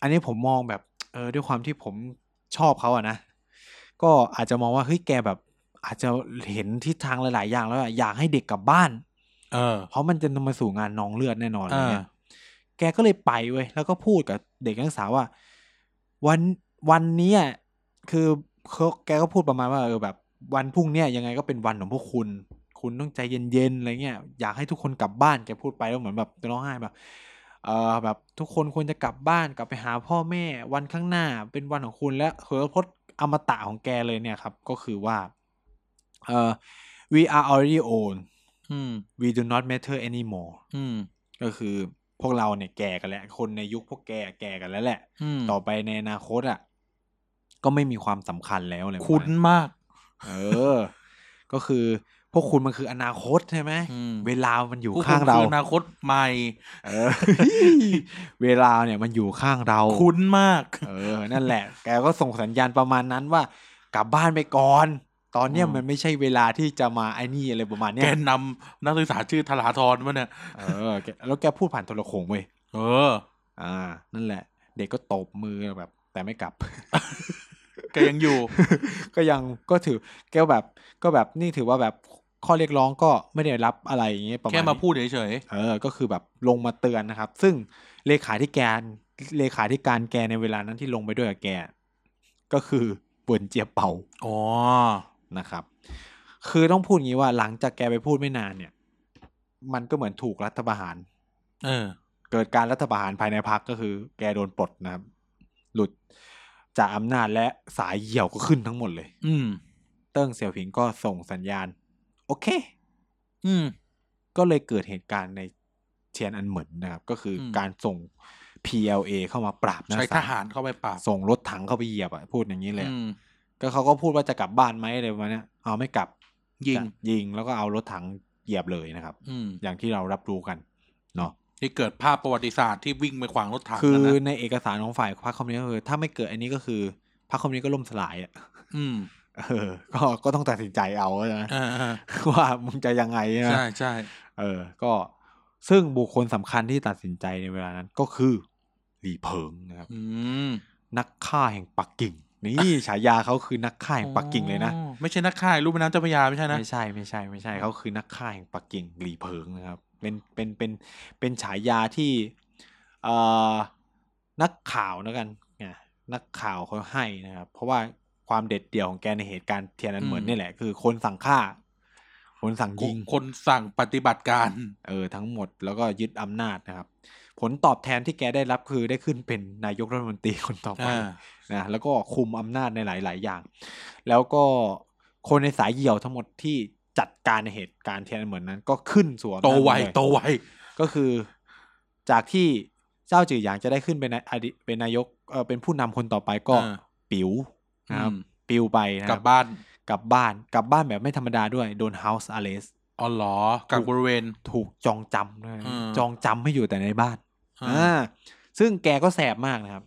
อันนี้ผมมองแบบ เออ ด้วยความที่ผมชอบเขาอะนะ ก็อาจจะมองว่าเฮ้ยแกแบบ อาจจะเห็นทิศทางหลาย ๆ อย่างแล้วอะอยากให้เด็กกลับบ้าน เออ เพราะมันจะนำมาสู่งานนองเลือดแน่นอนอะไรเงี้ยอ่าแกก็เลยไปเว้ยแล้วก็พูดกับเด็กนักศึกษาว่า วันวันเนี้ยคือ เขาแกก็พูดประมาณว่าเออแบบวันพรุ่งเนี้ยยังไงก็เป็นวันของพวกคุณ คุณต้องใจเย็นๆอะไรเงี้ยอยากให้ทุกคนกลับบ้านแกพูดไปแล้วเหมือนแบบจะร้องไห้แบบเออแบบทุกคนควรจะกลับบ้านกลับไปหาพ่อแม่วันข้างหน้าเป็นวันของคุณและเหอพจน์อมตะของแกเลยเนี่ยครับ ก็คือว่าเออ we are already old อืม we do not matter anymore อืมก็คือพวกเราเนี่ยแก่กันแล้ว คนในยุคพวกแกแก่กันแล้วแหละอืมต่อไปในอนาคตอะ ก็ไม่มีความสำคัญแล้วอะไรประมาณคุ้นมาก เออ ก็คือพวกคุณมันคืออนาคตใช่ไหมอืมเวลามันอยู่ผู้ข้างเราคืออนาคตใหม่ เออ เวลาเนี่ยมันอยู่ข้างเรา คุ้นมาก เออ นั่นแหละ แกก็ส่งสัญญาณประมาณนั้นว่ากลับบ้านไปก่อน ตอนเนี้ยอืมมันไม่ใช่เวลาที่จะมาไอ้นี่อะไรประมาณเนี้แกยนำนักศึกษาชื่อธราธรวะเนี่ย เออแกแล้วแกพูดผ่านโทรโขงเว้ย เออ อ่า นั่นแหละ เด็กก็ตบมือแบบ แต่ไม่กลับแกยังอยู่ ก็ยังก็ถือแกแบบก็แบบนี่ถือว่าแบบข้อเรียกร้องก็ไม่ได้รับอะไรอย่างเงี้ยประมาณแค่มานี้พูดเฉยเออ ก็คือแบบลงมาเตือนนะครับ ซึ่งเลขาธิการเลขาธิการแกในเวลานั้นที่ลงไปด้วยกับแก ก็คือเวินเจียเปาๆอ๋อนะครับ คือต้องพูดงี้ว่าหลังจากแกไปพูดไม่นานเนี่ย มันก็เหมือนถูกรัฐประหาร เออ เกิดการรัฐประหารภายในพรรคก็คือ แกโดนปลดนะครับ หลุดจากอำนาจและสายเหี่ยวก็ขึ้นทั้งหมดเลย อืม เติ้งเสี่ยวผิงก็ส่งสัญญาณ โอเค อืม ก็เลยเกิดเหตุการณ์ในเทียนอันเหมินนะครับ ก็คืออมการส่ง PLA เข้ามาปราบนักศึกษาใช้ทหารเข้าไปปราบส่งรถถังเข้าไปเหยียบอะพูดอย่างนี้เลยอะอืมก็เขาก็พูดว่าจะกลับบ้านไหมอะไรประมาณเนี้ยเอาไม่กลับ ยิงจะยิงแล้วก็เอารถถังเหยียบเลยนะครับอืมอย่างที่เรารับรู้กันเนาะ ที่เกิดภาพประวัติศาสตร์ที่วิ่งไปขวางรถถังคือนั่นนะในเอกสารของฝ่ายพรรคคอมมิวนิสต์ก็คือถ้าไม่เกิดอันนี้ก็คือพรรคคอมมิวนิสต์ก็ล่มสลายอะอืมเออ ก็ก็ต้องตัดสินใจเอาใช่ไหมเออเออว่ามึงจะยังไงใช่ไหมใช่ใช่เออ ก็ซึ่งบุคคลสำคัญที่ตัดสินใจในเวลานั้นก็คือหลีเพิงนะครับอืมนักฆ่าแห่งปักกิ่งนี่ฉายาเขาคือนักฆ่าแห่งปักกิ่งเลยนะอ๋อไม่ใช่นักข่ายรูปแม่น้ำเจ้าพระยาไม่ใช่นะไม่ใช่ไม่ใช่ไม่ใช่เขาคือนักฆ่าแห่งปักกิ่งหลีเพิงนะครับ เป็นเป็นเป็นเป็นฉายาที่เอ่อนักข่าวแล้วกันเนี่ยนักข่าวเขาให้นะครับ เพราะว่าความเด็ดเดี่ยวของแกในเหตุการณ์เทียนนันเหมือนอืมนี่แหละ คือคนสั่งฆ่า คนสั่งยิง คนสั่งปฏิบัติการ เออ ทั้งหมดแล้วก็ยึดอำนาจนะครับ ผลตอบแทนที่แกได้รับคือได้ขึ้นเป็นนายกรัฐมนตรีคนต่อไปอ่านะแล้วก็คุมอำนาจในหลาย ๆ อย่าง แล้วก็คนในสายเหี่ยวทั้งหมดที่ จัดการในเหตุการณ์เทียนนเหมือนนั้น ก็ขึ้นสู่อำนาจโตไวหมดเลยโตไวก็คือจากที่เจ้าจือหยางจะได้ขึ้นเป็นนายอดีเป็นนายกเออเป็นผู้นำคนต่อไปก็อ่าปิ๋วนะครับอืมปิวไปนะคกรัลับบ้านกลับบ้านกลับบ้านแบบไม่ธรรมดาด้วยโดน house arrest อ๋อเหรอกักบริเวณถูกจองจำด้วยอืมจองจำให้อยู่แต่ในบ้านอ่าอ่าซึ่งแกก็แสบมากนะครับ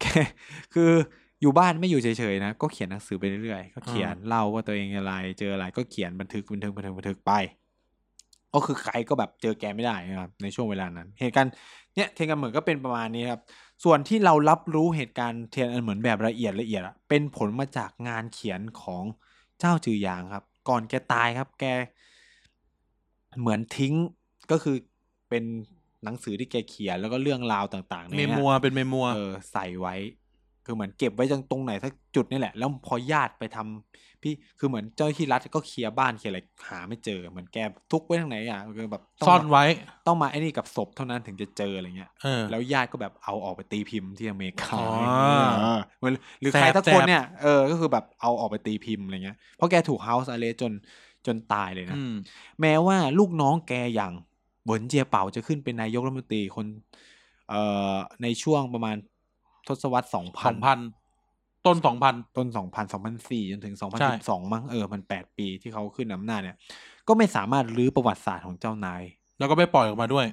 แกคือ อยู่บ้านไม่อยู่เฉยๆนะ ก็เขียนหนังสือไปเรื่อยๆ ก็เขียนเล่าว่าตัวเองอะไร เจออะไรก็เขียนบันทึกบันทึกบันทึกบันทึกไป ก็คือใครก็แบบเจอแกไม่ได้นะครับในช่วงเวลานั้น เหตุการณ์เนี่ยเทียนกันเหมือนก็เป็นประมาณนี้ครับ ส่วนที่เรารับรู้เหตุการณ์เทียนอันเหมือนแบบละเอียดละเอียดอะเป็นผลมาจากงานเขียนของเจ้าจือหยางครับ ก่อนแกตายครับ แก เหมือนทิ้งก็คือเป็นหนังสือที่แกเขียนแล้วก็เรื่องราวต่างๆเมเนี่ยมัวเป็นเมมัวเออใส่ไว้ คือเหมือนเก็บไว้ตรงไหนสักจุดนี่แหละ แล้วพอญาติไปทำพี่คือเหมือนเจ้าหน้าที่รัฐก็เคลียร์บ้านเคลียร์อะไรหาไม่เจอเหมือนแกทุกไว้ทางไหนอะคือแบบต้งซ่อนมาไว้ต้องมาไอ้นี่กับศพเท่านั้นถึงจะเจออะไรเงี้ยเออแล้วญาติก็แบบเอาออกไปตีพิมพ์ที่อเมริกาอ๋อเออเหมือนหรือแสบใครสักคนแสบเนี่ยเออก็คือแบบเอาออกไปตีพิมพ์อะไรเงี้ยเพราะแกถูกเฮาส์อ r เ s t จนจนตายเลยนะอืมแม้ว่าลูกน้องแกอย่างเหวินเจียเป่าจะขึ้นเป็นนายกรัฐมนตรีคนเอ่อในช่วงประมาณ ทศวรรษสองสพัอนงพันต้นสองพันต้นสองพันสองพันสี่จนถึงสองพันใช่สิบสองมั้งเออมันแปดปีที่เขาขึ้นอำนาจเนี่ย ก็ไม่สามารถรื้อประวัติศาสตร์ของเจ้านาย แล้วก็ไม่ปล่อยออกมาด้วย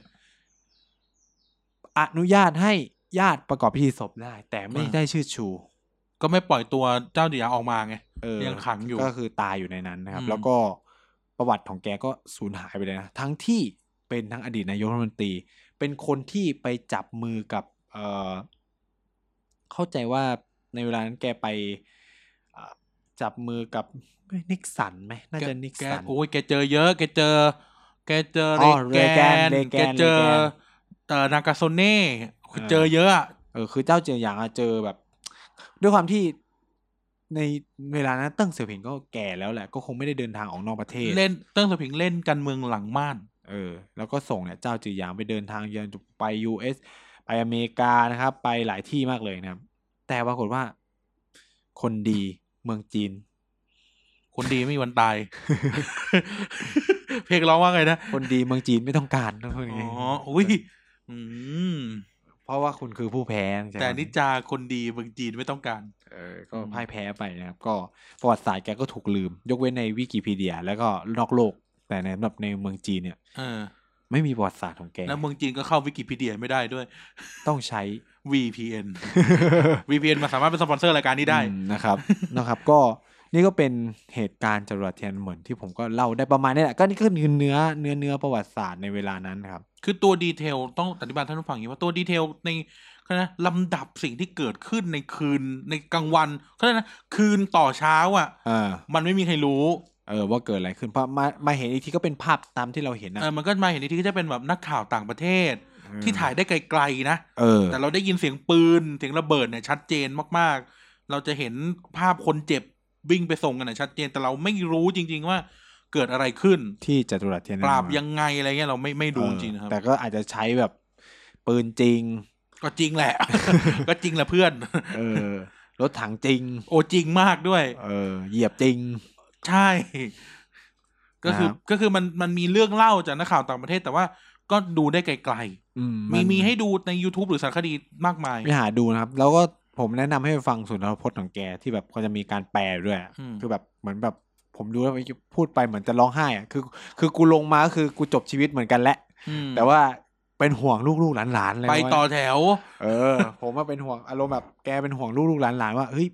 อนุญาตให้ญาติประกอบพิธีศพได้ แต่ไม่อ่าได้ชื่อชู ก็ไม่ปล่อยตัวเจ้าเดียออกมาไงเออยังขังอยู่ก็คือตายอยู่ในนั้นนะครับอืมแล้วก็ประวัติของแกก็สูญหายไปเลยนะทั้งที่เป็นทั้งอดีตนายกรัฐมนตรี เป็นคนที่ไปจับมือกับ เออเข้าใจว่าในเวลานั้นแกไปเอ่อจับมือกับเอ้ยนิกสันไหมน่าจะนิกแกสันโอ้ยแกเจอเยอะแกเจอ แกเจออ๋เรอแกเรแกนนเรแกนแกเจอเรแกนเอ่อนากาโซเน่อ่าเจอเยอะอะเออคือเจ้าจื่อหยางอะเจอแบบ ด้วยความที่ในเวลานั้นเติ้งเสี่ยวผิงก็แก่แล้วแหละ ก็คงไม่ได้เดินทางออกนอกประเทศ เล่นเติ้งเสี่ยวผิงเล่นการเมืองหลังม่าน เออ แล้วก็ส่งเนี่ยเจ้าจื่อหยางไปเดินทางเยือนไป US ไปอเมริกานะครับ ไปหลายที่มากเลยนะครับ แต่ปรากฏว่า คนดีเมืองจีน คนดีไม่มีวันตาย เพลงร้องว่าไงนะ คนดีเมืองจีนไม่ต้องการต้องพูดอย่างอ๋งี้ออุ้ยอืมเพราะว่าคุณคือผู้แพ้ใช่ไหมแต่นิจาคนดีเมืองจีนไม่ต้องการ เออ ก็อืมพ่ายแพ้ไปนะครับ ก็ประวัติศาสตร์แกก็ถูกลืม ยกเว้นในวิกิพีเดีย แล้วก็นอกโลก แต่ในแบบในเมืองจีนเนี่ยเออ ไม่มีประวัติศาสตร์ของแกแล้วเมืองจีนก็เข้าวิกิพีเดียไม่ได้ด้วย ต้องใช้ VPN VPN มาสามารถเป็นสปอนเซอร์รายการนี้ได้อืมนะครับนะครับ ก็นี่ก็เป็นเหตุการณ์จัตุรัสเทียนอันเหมินที่ผมก็เล่าได้ประมาณนี้แหละก็นี่ก็คือเนื้อเนื้อเนื้อประวัติศาสตร์ในเวลานั้นนะครับ คือตัว detail ต้องอธิบายท่านผู้ฟังอย่างนี้ว่าตัว detail ในเขาเรียกนะลำดับสิ่งที่เกิดขึ้นในคืนในกลางวันเขาเรียกนะคืนต่อเช้าอะเออมันไม่มีใครรู้ เออว่าเกิดอะไรขึ้นเพราะมามาเห็นอีกทีก็เป็นภาพตามที่เราเห็นนะเออมันก็มาเห็นอีกทีก็จะเป็นแบบนักข่าวต่างประเทศเออที่ถ่ายได้ไกลๆนะเออ แต่เราได้ยินเสียงปืนเสียงระเบิดเนี่ยชัดเจนมากๆ เราจะเห็นภาพคนเจ็บวิ่งไปส่งกันเนี่ยชัดเจนแต่เราไม่รู้จริง ๆว่าเกิดอะไรขึ้นที่จตุรัสเทียนปราบยังไงอะไรเงี้ยเราไม่ไม่รู้จริงๆนะครับ แต่ก็อาจจะใช้แบบปืนจริง ก็จริงแหละ ก็จริงแหละเพื่อน เออรถถังจริง โอ้จริงมากด้วย เออ เหยียบจริง ใช่ ก็คือนะครับก็คือมันมันมีเรื่องเล่าจากนักข่าวต่างประเทศ แต่ว่าก็ดูได้ไกลอืมๆมีมีให้ดูใน YouTube หรือสารคดีมากมายไปหาดูนะครับ แล้วก็ผมแนะนำให้ไปฟังสุนทรพจน์ของแกที่แบบเขาจะมีการแปลด้วยอะอืมคือแบบเหมือนแบบผมดูแล้วพูดไปเหมือนจะร้องไห้อะคือ คือกูลงมาก็คือกูจบชีวิตเหมือนกันแหละอืมแต่ว่าเป็นห่วงลูกๆหลานๆเลยไปว่าต่อแถว เออ ผมว่าเป็นห่วงอารมณ์แบบแกเป็นห่วงลูกๆหลานๆว่าเฮ้ย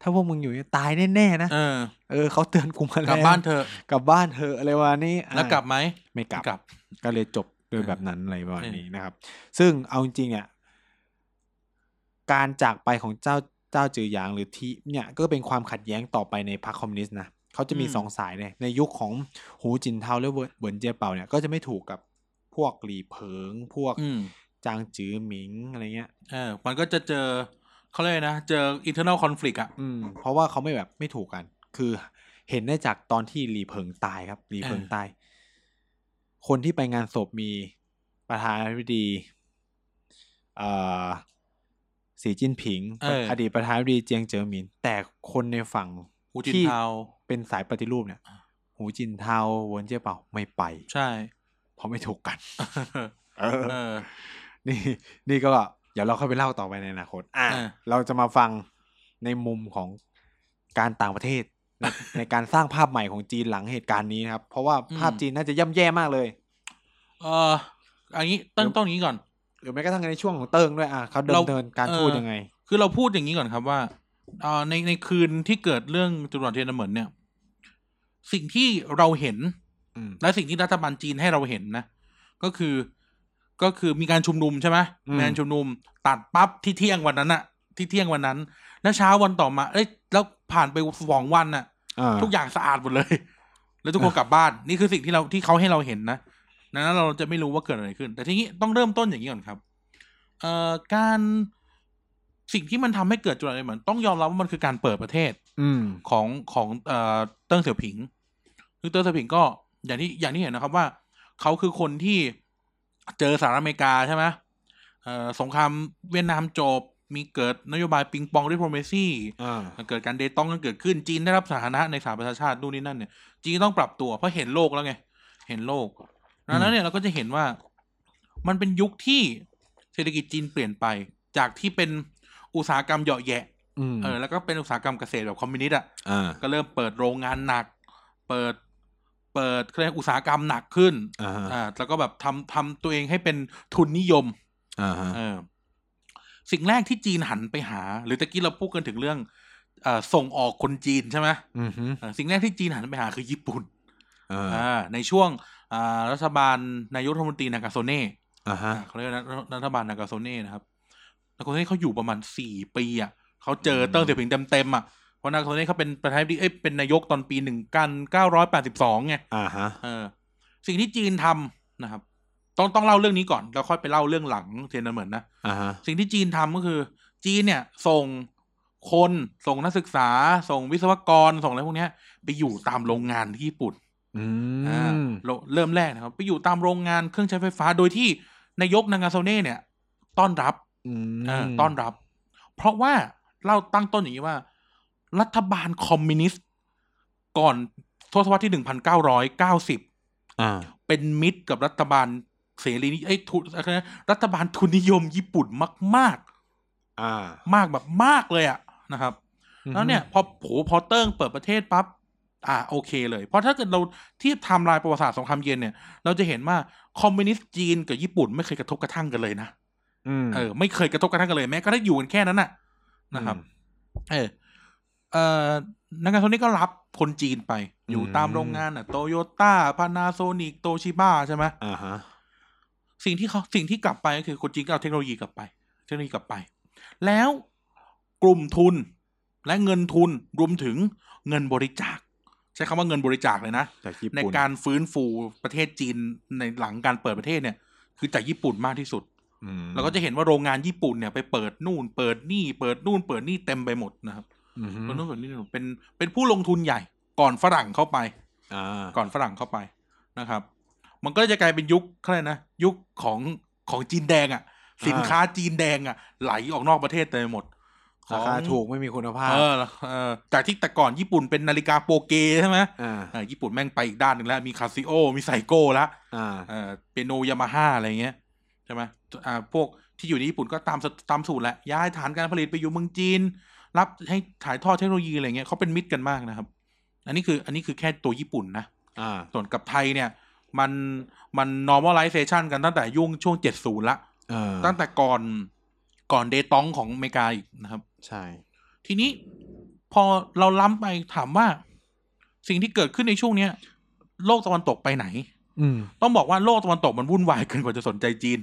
ถ้าพวกมึงอยู่เนี่ยตายแน่ๆนะเออเออเขาเตือนกูมาแล้วกลับบ้านเถอะกลับบ้านเถอะอะไรวะนี่อะแล้วกลับไหมไม่กลับไม่กลับ ก็เลยจบโดยเออแบบนั้นอะไรประมาณเออนี้นะครับ ซึ่งเอาจริงๆเนี่ยการจากไปของเจ้าเจ้าจือหยางหรือทีเนี่ยก็เป็นความขัดแย้งต่อไปในพรรคคอมมิวนิสต์นะเขาจะมีสองสายเนี่ยในยุคของหูจินเทาและเวิร์เหวินเจียเป่าเนี่ยก็จะไม่ถูกกับพวกหลีเผิงพวกอืมจางจือหมิงอะไรเงี้ยเออมันก็จะเจอ เขาเรียกอะไรนะ เจอ internal conflict อะอืมเพราะว่าเขาไม่แบบไม่ถูกกัน คือเห็นได้จากตอนที่หลีเผิงตายครับหลีเผิงเออตาย คนที่ไปงานศพมีประธานาธิบดีเอ่อสีจิ้นผิงเอออดีตประธานาธิบดีเจียงเจ๋อหมิน แต่คนในฝั่งหูจินที่เทาเป็นสายปฏิรูปเนี่ย หูจินเทาเวนเจียเป่าไม่ไป ใช่ เพราะไม่ถูกกัน เออเออนี่ นี่ก็ เดี๋ยวเราค่อยไปเล่าต่อไปในอนาคต อะเออเราจะมาฟังในมุมของการต่างประเทศ ในในการสร้างภาพใหม่ของจีนหลังเหตุการณ์นี้นะครับ เพราะว่าภาพจีนน่าจะย่ำแย่มากเลย เอออันนี้ต้องต้องอย่างนี้ก่อน หรือแม้กระทั่งในช่วงของเติงด้วยอะเขาเราดำเนินการเออ ทูตยังไง คือเราพูดอย่างนี้ก่อนครับว่าเอ่อในในคืนที่เกิดเรื่องจรวดเทียนเหมินเนี่ย สิ่งที่เราเห็น อืม และสิ่งที่รัฐบาลจีนให้เราเห็นนะ ก็คือ ก็คือมีการชุมนุมใช่ไหมอืมมีการชุมนุมตัดปั๊บที่เที่ยงวันนั้นอะที่เที่ยงวันนั้น แล้วเช้าวันต่อมาเอ้ยแล้วผ่านไปสองวันน่ะอ่าทุกอย่างสะอาดหมดเลย แล้วทุกคนกลับบ้านนี่คือสิ่งที่เราที่เขาให้เราเห็นนะดังนั้นเราจะไม่รู้ว่าเกิดอะไรขึ้น แต่ทีนี้ต้องเริ่มต้นอย่างนี้ก่อนครับ เอ่อการสิ่งที่มันทำให้เกิดจุดอะไรเหมือนต้องยอมรับว่ามันคือการเปิดประเทศ อืมของของเอ่อเติ้งเสี่ยวผิงคือเติ้งเสี่ยวผิงก็อย่างที่อย่างที่เห็นนะครับว่า เขาคือคนที่ เจอสหรัฐอเมริกาใช่ไหมเอ่อสงครามเวียดนามจบ มีเกิดนโยบาย ping pong diplomacy อ่าเกิดการ détente กันเกิดขึ้นจีนได้รับสถานะในสหประชาชาตินู่นนี่นั่นเนี่ยจีนต้องปรับตัวเพราะเห็นโลกแล้วไง เห็นโลกดังนั้นเนี่ยเราก็จะเห็นว่ามันเป็นยุคที่เศรษฐกิจจีนเปลี่ยนไป จากที่เป็นอุตสาหกรรมเหยาะแยะอืมเออแล้วก็เป็นอุตสาหกรรมเกษตรแบบคอมมิวนิสต์อะอ่าก็เริ่มเปิดโรงงานหนัก เปิด เปิดเรียกอุตสาหกรรมหนักขึ้นอ่าฮะอ่าแล้วก็แบบทำทำตัวเองให้เป็นทุนนิยมอ่าฮะเออสิ่งแรกที่จีนหันไปหา หรือตะกี้เราพูดกันถึงเรื่องเอ่อส่งออกคนจีนใช่ไหมอืมฮึเออสิ่งแรกที่จีนหันไปหาคือญี่ปุ่นอ่าอ่าในช่วงอ่ารัฐบาลนายกรัฐมนตรีนากาโซเน่อ่าฮะอ่าเขาเรียกว่ารัฐรัฐบาลนากาโซเน่นะครับนากาโซเน่เขาอยู่ประมาณสี่ปีอะเขาเจอเติ้งเสี่ยวผิงเต็มๆอะ เพราะนากาโซเน่เขาเป็นประธานาธิบดีเอ้ยเป็นนายกตอนปีหนึ่งกันเก้าร้อยแปดสิบสองไงอ่าฮะเออสิ่งที่จีนทำนะครับ ต้องต้องเล่าเรื่องนี้ก่อนแล้วค่อยไปเล่าเรื่องหลังเทียนนเหมือนนะอ่าฮะสิ่งที่จีนทำก็คือ จีนเนี่ยส่งคนส่งนักศึกษา ส่งวิศวกรส่งอะไรพวกเนี้ยไปอยู่ตามโรงงานที่ญี่ปุ่นอือ่ามโรเริ่มแรกนะครับ ไปอยู่ตามโรงงานเครื่องใช้ไฟฟ้าโดยที่นายกนากาโซเน่เนี่ย ต้อนรับอืมเออต้อนรับ เพราะว่าเราตั้งต้นอย่างนี้ว่า รัฐบาลคอมมิวนิสต์ ก่อนทศวรรษที่หนึ่งพันเก้าร้อยเก้าสิบอ่าเป็นมิตรกับรัฐบาลเสรีนิไอ้ยทุนอะไรนะรัฐบาลทุนนิยมญี่ปุ่นมากอ่าๆมากแบบมากเลยอะนะครับ แล้วเนี่ย พอโผพอเติ้งเปิดประเทศปั๊บอ่าโอเคเลย เพราะถ้าเกิดเราเทียบไทม์ไลน์ประวัติศาสตร์สงครามเย็นเนี่ย เราจะเห็นว่าคอมมิวนิสต์จีนกับญี่ปุ่นไม่เคยกระทบกระทั่งกันเลยนะอืมเออ ไม่เคยกระทบกระทั่งกันเลยแม้ก็ได้อยู่กันแค่นั้นน่ะ นะครับ เออ เอ่อนากาโซเน่ก็รับคนจีนไป อยู่ตามโรงงานอะโตโยต้าพานาโซนิกโตชิบ้าใช่ไหมอ่าฮะสิ่งที่เขาสิ่งที่กลับไปก็คือคนจีนก็เอาเทคโนโลยีกลับไป เทคโนโลยีกลับไป แล้วกลุ่มทุนและเงินทุนรวมถึงเงินบริจาค ใช้คำว่าเงินบริจาคเลยนะจากญี่ในปุ่นการฟื้นฟูประเทศจีนในหลังการเปิดประเทศเนี่ย คือจากญี่ปุ่นมากที่สุดอืมเราก็จะเห็นว่าโรงงานญี่ปุ่นเนี่ยไปเปิดนู่น เปิดนี่ เปิดนู่นเปิดนี่เต็มไปหมดนะครับ อืมฮึเปิดนู่นเปิดนี่เป็นเป็นผู้ลงทุนใหญ่ก่อนฝรั่งเข้าไปอ่าก่อนฝรั่งเข้าไปนะครับ มันก็จะกลายเป็นยุคอะไรนะยุคของของจีนแดงอะ่ะ สินค้าจีนแดงอะ่ะ ไหลออกนอกประเทศเต็มไปหมดราคาถูกไม่มีคุณภาพ เออเออจากที่แต่ก่อนญี่ปุ่นเป็นนาฬิกาโปเกใช่ไหมอ่าเออญี่ปุ่นแม่งไปอีกด้านหนึ่งแล้ว มีคาซิโอ มีไซโก้ละอ่าเออเปียโนยามาฮ่าอะไรเงี้ยใช่ไหมอ่าพวกที่อยู่ในญี่ปุ่นก็ตามสตามสูตรแหละย้ายฐานการผลิตไปอยู่เมืองจีน รับให้ถ่ายทอดเทคโนโลยีอะไรเงี้ยเขาเป็นมิตรกันมากนะครับ อันนี้คืออันนี้คือแค่ตัวญี่ปุ่นนะอ่าส่วนกับไทยเนี่ย มันมัน normalization กันตั้งแต่ยุ่งช่วง70ละเออตั้งแต่ก่อนก่อนเดตองของอเมริกาอีกนะครับ ใช่ ทีนี้พอเราล้ำไปถามว่า สิ่งที่เกิดขึ้นในช่วงเนี้ย โลกตะวันตกไปไหนอืมต้องบอกว่าโลกตะวันตกมันวุ่นวายเกินกว่าจะสนใจจีน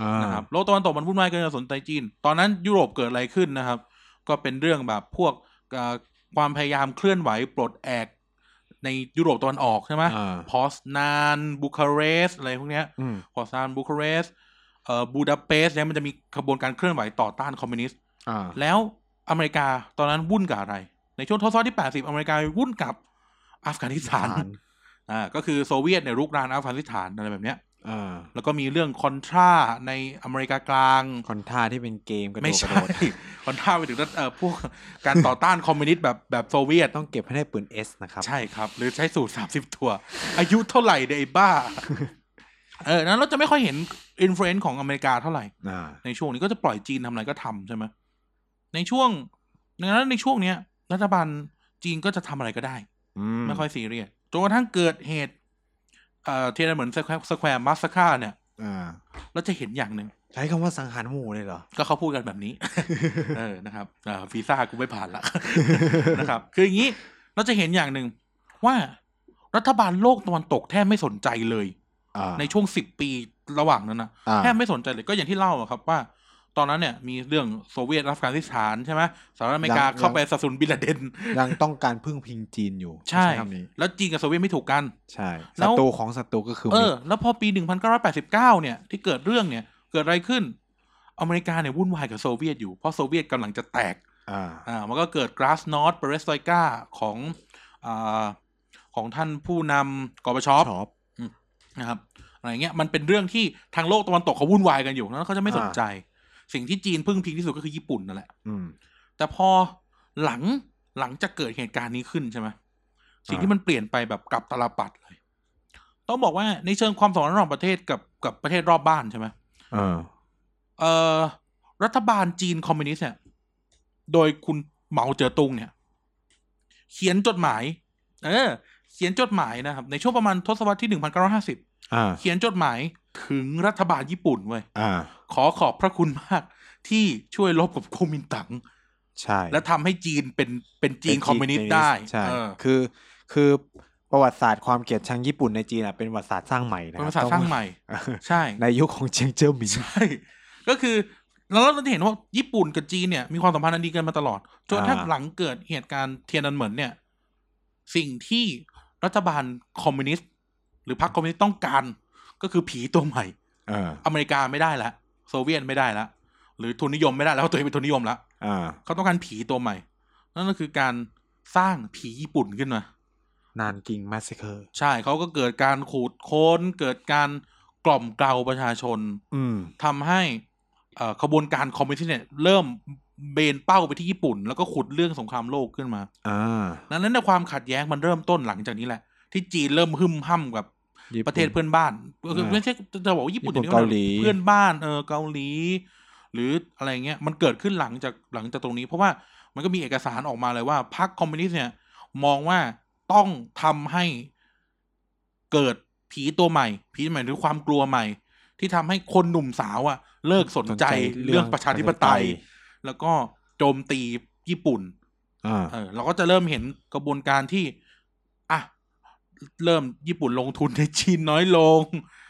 อ่านะครับโลกตะวันตกมันวุ่นวายเกินกว่าสนใจจีน ตอนนั้นยุโรปเกิดอะไรขึ้นนะครับ ก็เป็นเรื่องแบบพวกเอ่อความพยายามเคลื่อนไหวปลดแอกในยุโรปตะวันออกใช่ไหมอ่าพอซนานบูคาเรสต์อะไรพวกเนี้ยอืมพอซนานบูคาเรสต์เอ่อบูดาเปสต์เนี่ยมันจะมีขบวนการเคลื่อนไหวต่อต้านคอมมิวนิสต์อ่าแล้วอเมริกาตอนนั้นวุ่นกับอะไร ในช่วงทศวรรษที่ 80 อเมริกาวุ่นกับอัฟกานิสถานอ่าก็คือโซเวียตเนี่ยรุกรานอัฟกานิสถานอะไรแบบเนี้ย อ่าแล้วก็มีเรื่องคอนทราในอเมริกากลางคอนทราที่เป็นเกมกระโดดไม่กระใช่โดดคอนทราไปถึงเอ่อพวกการต่อต้านคอมมิวนิสต์แบบแบบโซเวียตต้องเก็บให้ได้ปืนเอสนะครับ ใช่ครับ หรือใช้สูตร30ตัว อายุเท่าไหร่เดยไอ้บ้า เออนั้นเราจะไม่ค่อยเห็น influence ของอเมริกาเท่าไหร่อ่าในช่วงนี้ก็จะปล่อยจีนทำอะไรก็ทำใช่ไหมในช่วงดังนั้นในช่วงเนี้ย รัฐบาลจีนก็จะทำอะไรก็ได้อืมไม่ค่อยซีเรียสจนกระทั่งเกิดเหตุ เอ่อ Tiananmen Square Square massacre เนี่ยอ่าเราจะเห็นอย่างหนึ่งใช้คำว่าสังหารหมู่เลยเหรอ ก็เขาพูดกันแบบนี้ เออนะครับอ่าวีซ่ากูไม่ผ่านละ นะครับ คืออย่างนี้เราจะเห็นอย่างหนึ่งว่ารัฐบาลโลกตะวันตกแทบไม่สนใจเลยอ่าในช่วงสิบปีระหว่างนั้นนะอ่าแทบไม่สนใจเลยก็อย่างที่เล่าอะครับว่า ตอนนั้นเนี่ยมีเรื่องโซเวียตอัฟกานิสถานใช่ไหมสหรัฐอเมริกาเข้าไปสนับสนุนบินลาเดนยังต้องการพึ่งพิงจีนอยู่ ใช่คำนี้แล้วจีนกับโซเวียตไม่ถูกกัน ใช่แล้ศัวตรูของศัตรูก็คือ เอมิอตรแล้วพอปี 1989 เนี่ย ที่เกิดเรื่องเนี่ย เกิดอะไรขึ้น อเมริกาเนี่ยวุ่นวายกับโซเวียตอยู่ เพราะโซเวียตกำลังจะแตก อ่า อ่า มันก็เกิดกราสนอตเปเรสไตกาของอ่าของท่านผู้นำกบชอปชอบนะครับอะไรเงี้ยมันเป็นเรื่องที่ทางโลกตะวันตกเขาวุ่นวายกันอยู่แล้วเขาจะไม่สนใจ สิ่งที่จีนพึ่งพิงที่สุดก็คือญี่ปุ่นนั่นแหละอืมแต่พอหลังหลังจากเกิดเหตุการณ์นี้ขึ้นใช่ไหมสิ่งอ่าที่มันเปลี่ยนไปแบบกลับตลปัดเลย ต้องบอกว่าในเชิงความสัมพันธ์ระหว่างประเทศกับกับประเทศรอบบ้านใช่ไหมเออเอ่อรัฐบาลจีนคอมมิวนิสต์เนี่ย โดยคุณเหมาเจ๋อตุงเนี่ย เขียนจดหมาย เออ เขียนจดหมายนะครับ ในช่วงประมาณทศวรรษที่หนึ่งพันเก้าร้อยห้าสิบอ่าเขียนจดหมาย ถึงรัฐบาลญี่ปุ่นเว้ยอ่า ขอขอบพระคุณมากที่ช่วยรบกับก๊กมินตั๋งใช่ และทำให้จีนเป็นเป็นจีนเป็นคอมมิวนิสต์ได้ใช่เออ คือคือประวัติศาสตร์ความเกลียดชังญี่ปุ่นในจีนอะเป็นประวัติศาสตร์สร้างใหม่นะเป็นคบภาษาสร้างใหม่ ต้องใช่ ในยุคของเจียงเจ๋อหมิน ใช่ ก็คือแล้วเราจะเห็นว่าญี่ปุ่นกับจีนเนี่ยมีความสัมพันธ์อันดีกันมาตลอด จนอ่าถ้าหลังเกิดเหตุการณ์เทียนนันเหมินเนี่ย สิ่งที่รัฐบาลคอมมิวนิสต์หรือพรรคคอมมิวนิสต์ต้องการ ก็คือผีตัวใหม่เอออเมริกาไม่ได้แล้วโซเวียตไม่ได้แล้วหรือทุนนิยมไม่ได้แล้วเพราะตัวเองเป็นทุนนิยมแล้วอ่าเขาต้องการผีตัวใหม่ นั่นก็คือการสร้างผีญี่ปุ่นขึ้นมา Nanking massacre ใช่เขาก็เกิดการขุดค้น เกิดการกล่อมเกลาประชาชน อืมทำให้เอ่อขบวนการคอมมิวนิสต์เนี่ยเริ่มเบนเป้าไปที่ญี่ปุ่น แล้วก็ขุดเรื่องสงครามโลกขึ้นมาอ่าดังนั้นในความขัดแย้งมันเริ่มต้นหลังจากนี้แหละ ที่จีนเริ่มหึมห้ำกับญี่ ปุ่นประเทศเพื่อนบ้านก็คืออ่าไม่ใช่จะบอกว่าญี่ปุ่นญี่ปุ่นดี๋ยวเกาหลีเพื่อนบ้านเออเกาหลี หรืออะไรเงี้ยมันเกิดขึ้นหลังจากหลังจากตรงนี้ เพราะว่ามันก็มีเอกสารออกมาเลยว่าพรรคคอมมิวนิสต์เนี่ยมองว่าต้องทำให้เกิดผีตัวใหม่ ผีใหม่หรือความกลัวใหม่ ที่ทำให้คนหนุ่มสาวอะเลิกสนใจเรื่องประชาธิปไตย แล้วก็โจมตีญี่ปุ่นอ่าเออเราก็จะเริ่มเห็นกระบวนการที่อะ เริ่มญี่ปุ่นลงทุนในจีนน้อยลง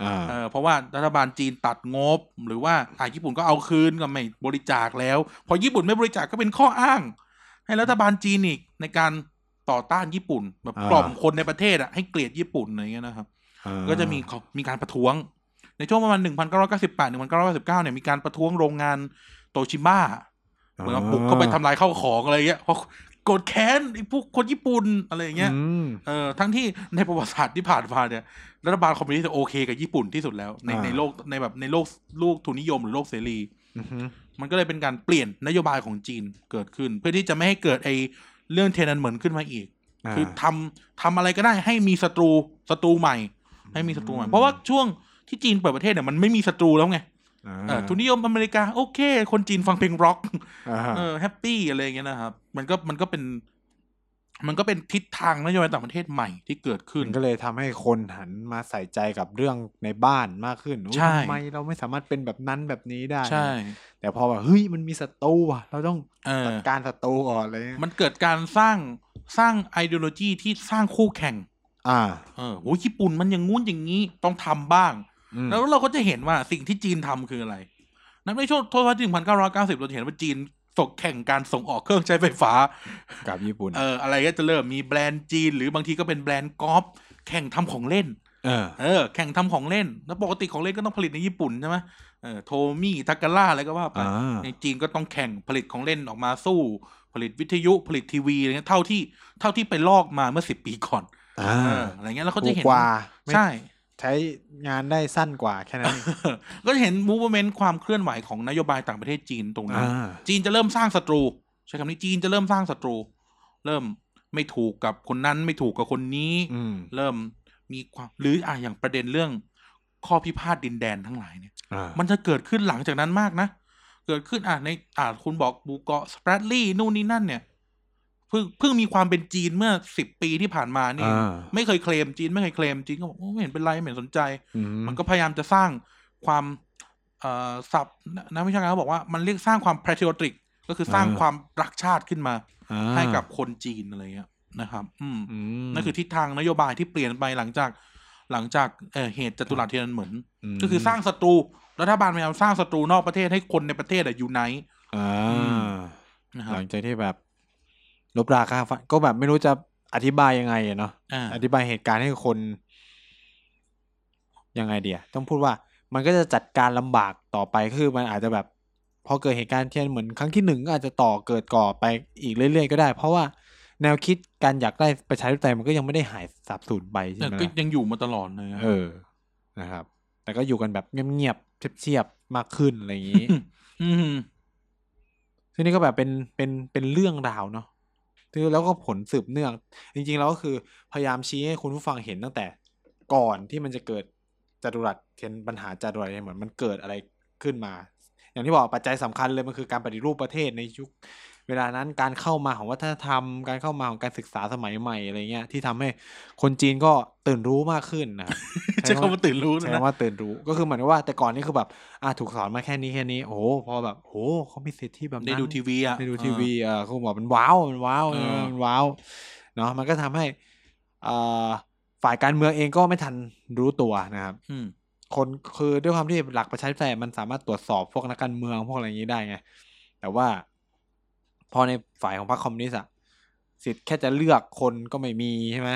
อ่าเออเพราะว่ารัฐบาลจีนตัดงบ หรือว่าอะญี่ปุ่นก็เอาคืนก็ไม่บริจาคแล้ว พอญี่ปุ่นไม่บริจาคก็เป็นข้ออ้าง ให้รัฐบาลจีนอีกในการต่อต้านญี่ปุ่นแบบอ่ากล่อมคนในประเทศอะให้เกลียดญี่ปุ่นอะไรเงี้ยนะครับ ก็จะมีเขามีการประท้วง ในช่วงประมาณ 1998 1999เนี่ยมีการประท้วงโรงงานโตชิบ้าเหมือนว่าบุกเข้าไปทำลายข้าวของอะไรเงี้ยเพราะ โกรธแค้นไอ้พวกคนญี่ปุ่นอะไรอย่างเงี้ยอืมเออทั้งที่ในประวัติศาสตร์ที่ผ่านมาเนี่ยรัฐบาลคอมมิวนิสต์โอเคกับญี่ปุ่นที่สุดแล้ว ในอ่าในโลกในแบบในโลกโลกทุนนิยมหรือโลกเสรีอือฮึมันก็เลยเป็นการเปลี่ยนนโยบายของจีนเกิดขึ้น เพื่อที่จะไม่ให้เกิดไอ้เรื่องเทยนนันเหมือนขึ้นมาอีกาคือทำทำอะไรก็ได้ให้มีศัตรูศัตรูใหม่ ให้มีศัตรูใหม่ เพราะว่าช่วงที่จีนเปิดประเทศเนี่ยมันไม่มีศัตรูแล้วไงเออ ทุนนิยมอเมริกาโอเค คนจีนฟังเพลงร็อกอ่าเออแฮปปี้อะไรอย่างเงี้ยนะครับ มันก็มันก็เป็น มันก็เป็นทิศทางนโยบายต่างประเทศใหม่ที่เกิดขึ้นมันก็เลยทำให้คนหันมาใส่ใจกับเรื่องในบ้านมากขึ้นอุ๊ยใช่ทำไมเราไม่สามารถเป็นแบบนั้นแบบนี้ได้ใช่ แต่พอแบบเฮ้ยมันมีศัตรูอะ เราต้องเออจัดการศัตรูก่อนเลยมันเกิดการสร้างสร้างไอเดโลจีที่สร้างคู่แข่ง อ่า เออโอ้ยญี่ปุ่นมันอย่างงู้นอย่างนี้ต้องทำบ้างอืม แล้วเราก็จะเห็นว่าสิ่งที่จีนทำคืออะไรนับในช่วงทศวรรษที่1990 เราจะเห็นว่าจีนส่งแข่งการส่งออกเครื่องใช้ไฟฟ้า กับญี่ปุ่น เออ อะไรก็จะเริ่มมีแบรนด์จีน หรือบางทีก็เป็นแบรนด์กอล์ฟแข่งทำของเล่น เออ เออ แข่งทำของเล่น แล้วปกติของเล่นก็ต้องผลิตในญี่ปุ่นใช่ไหมเออ โทมี่ทาการ่าอะไรก็ว่าไปอ่าในจีนก็ต้องแข่งผลิตของเล่นออกมาสู้ ผลิตวิทยุ ผลิตทีวีอะไรเงี้ย เท่าที่ เท่าที่ไปลอกมาเมื่อสิบปีก่อน อ่าเอออะไรเงี้ย แล้วเขาจะเห็นถูกกว่าไม่ใช่ ใช้งานได้สั้นกว่าแค่นั้นเองก็จะเห็นมูฟเมนต์ความเคลื่อนไหวของนโยบายต่างประเทศจีนตรงนี้อ่าจีนจะเริ่มสร้างศัตรู ใช้คำนี้จีนจะเริ่มสร้างศัตรู เริ่มไม่ถูกกับคนนั้นไม่ถูกกับคนนี้อืมเริ่มมีความหรืออะอย่างประเด็นเรื่อง ข้อพิพาทดินแดนทั้งหลายเนี่ยอ่ามันจะเกิดขึ้นหลังจากนั้นมากนะ เกิดขึ้นอะในอ่าคุณบอกบูเกาะสเปรดลี่นู่นนี่นั่นเนี่ย เพิ่งเพิ่งมีความเป็นจีนเมื่อสิบปีที่ผ่านมานี่อ่าไม่เคยเคลมจีนไม่เคยเคลมจีนก็บอกโอ้ไม่เห็นเป็นไรไม่เห็นสนใจอืมันก็พยายามจะสร้างความเอ่อศัพท์นักวิชาการเขาบอกว่ามันเรียกสร้างความ patriotic ก็คือสร้างความรักชาติขึ้นมาอ่าให้กับคนจีนอะไรเงี้ยนะครับอืมอืมนั่นคือทิศทางนโยบายที่เปลี่ยนไปหลังจาก หลังจากเอ่อเหตุจตุรัสเทียนอันเหมือนมก็คือสร้างศัตรูรัฐบาลพยายามสร้างศัตรูนอกประเทศให้คนในประเทศอะอยู่ไหนอ่านะครับหลังจากที่แบบ ลบราค่าฟันก็แบบไม่รู้จะอธิบายยังไงอะเนาะอ่าอธิบายเหตุการณ์ให้คน ยังไงเดียต้องพูดว่ามันก็จะจัดการลำบากต่อไปคือมันอาจจะแบบพอเกิดเหตุการณ์เทียนเหมือนครั้งที่หนึ่งก็อาจจะต่อเกิดก่อไปอีกเรื่อยๆก็ได้ เพราะว่าแนวคิดการอยากได้ประชาธิปไตยมันก็ยังไม่ได้หายสาบสูญไปใช่แต่ไหมก็ล่ะยังอยู่มาตลอดเลยอะเออนะครับ แต่ก็อยู่กันแบบเงียบๆเชียบๆมากขึ้นอะไรอย่างนี้อืมซึ่งนี่ก็แบบเป็นเป็นเป็นเรื่องราวเนาะ คือแล้วก็ผลสืบเนื่อง จริงๆแล้วก็คือพยายามชี้ให้คุณผู้ฟังเห็นตั้งแต่ก่อนที่มันจะเกิดจัตุรัสเทียนปัญหาจัตุรัสเทียเหมือนมันเกิดอะไรขึ้นมา อย่างที่บอกปัจจัยสำคัญเลยมันคือการปฏิรูปประเทศในยุค เวลานั้นการเข้ามาของวัฒนธรรม การเข้ามาของการศึกษาสมัยใหม่อะไรเงี้ยที่ทำให้คนจีนก็ตื่นรู้มากขึ้นนะครับใช้คำว่าตื่นรู้ใช้นะคำว่าตื่นรู้ก็คือเหมือนว่าแต่ก่อนนี่คือแบบอะถูกสอนมาแค่นี้แค่นี้โอ้โหพอแบบโอ้โหเขามีสิทธิแบบนั้นได้ดูทีวีอะได้ดูทีวีเออเขาบอกมันว้าวมันว้าวเออมันว้าวเนาะมันก็ทำให้อ่าฝ่ายการเมืองเองก็ไม่ทันรู้ตัวนะครับอืมคนคือด้วยความที่หลักประชาธิปไตยมันสามารถตรวจสอบพวกนักการเมืองพวกอะไรอย่างนี้ได้ไงแต่ว่า พอในฝ่ายของพรรคคอมมิวนิสต์อะสิทธิ์แค่จะเลือกคนก็ไม่มีใช่ไหม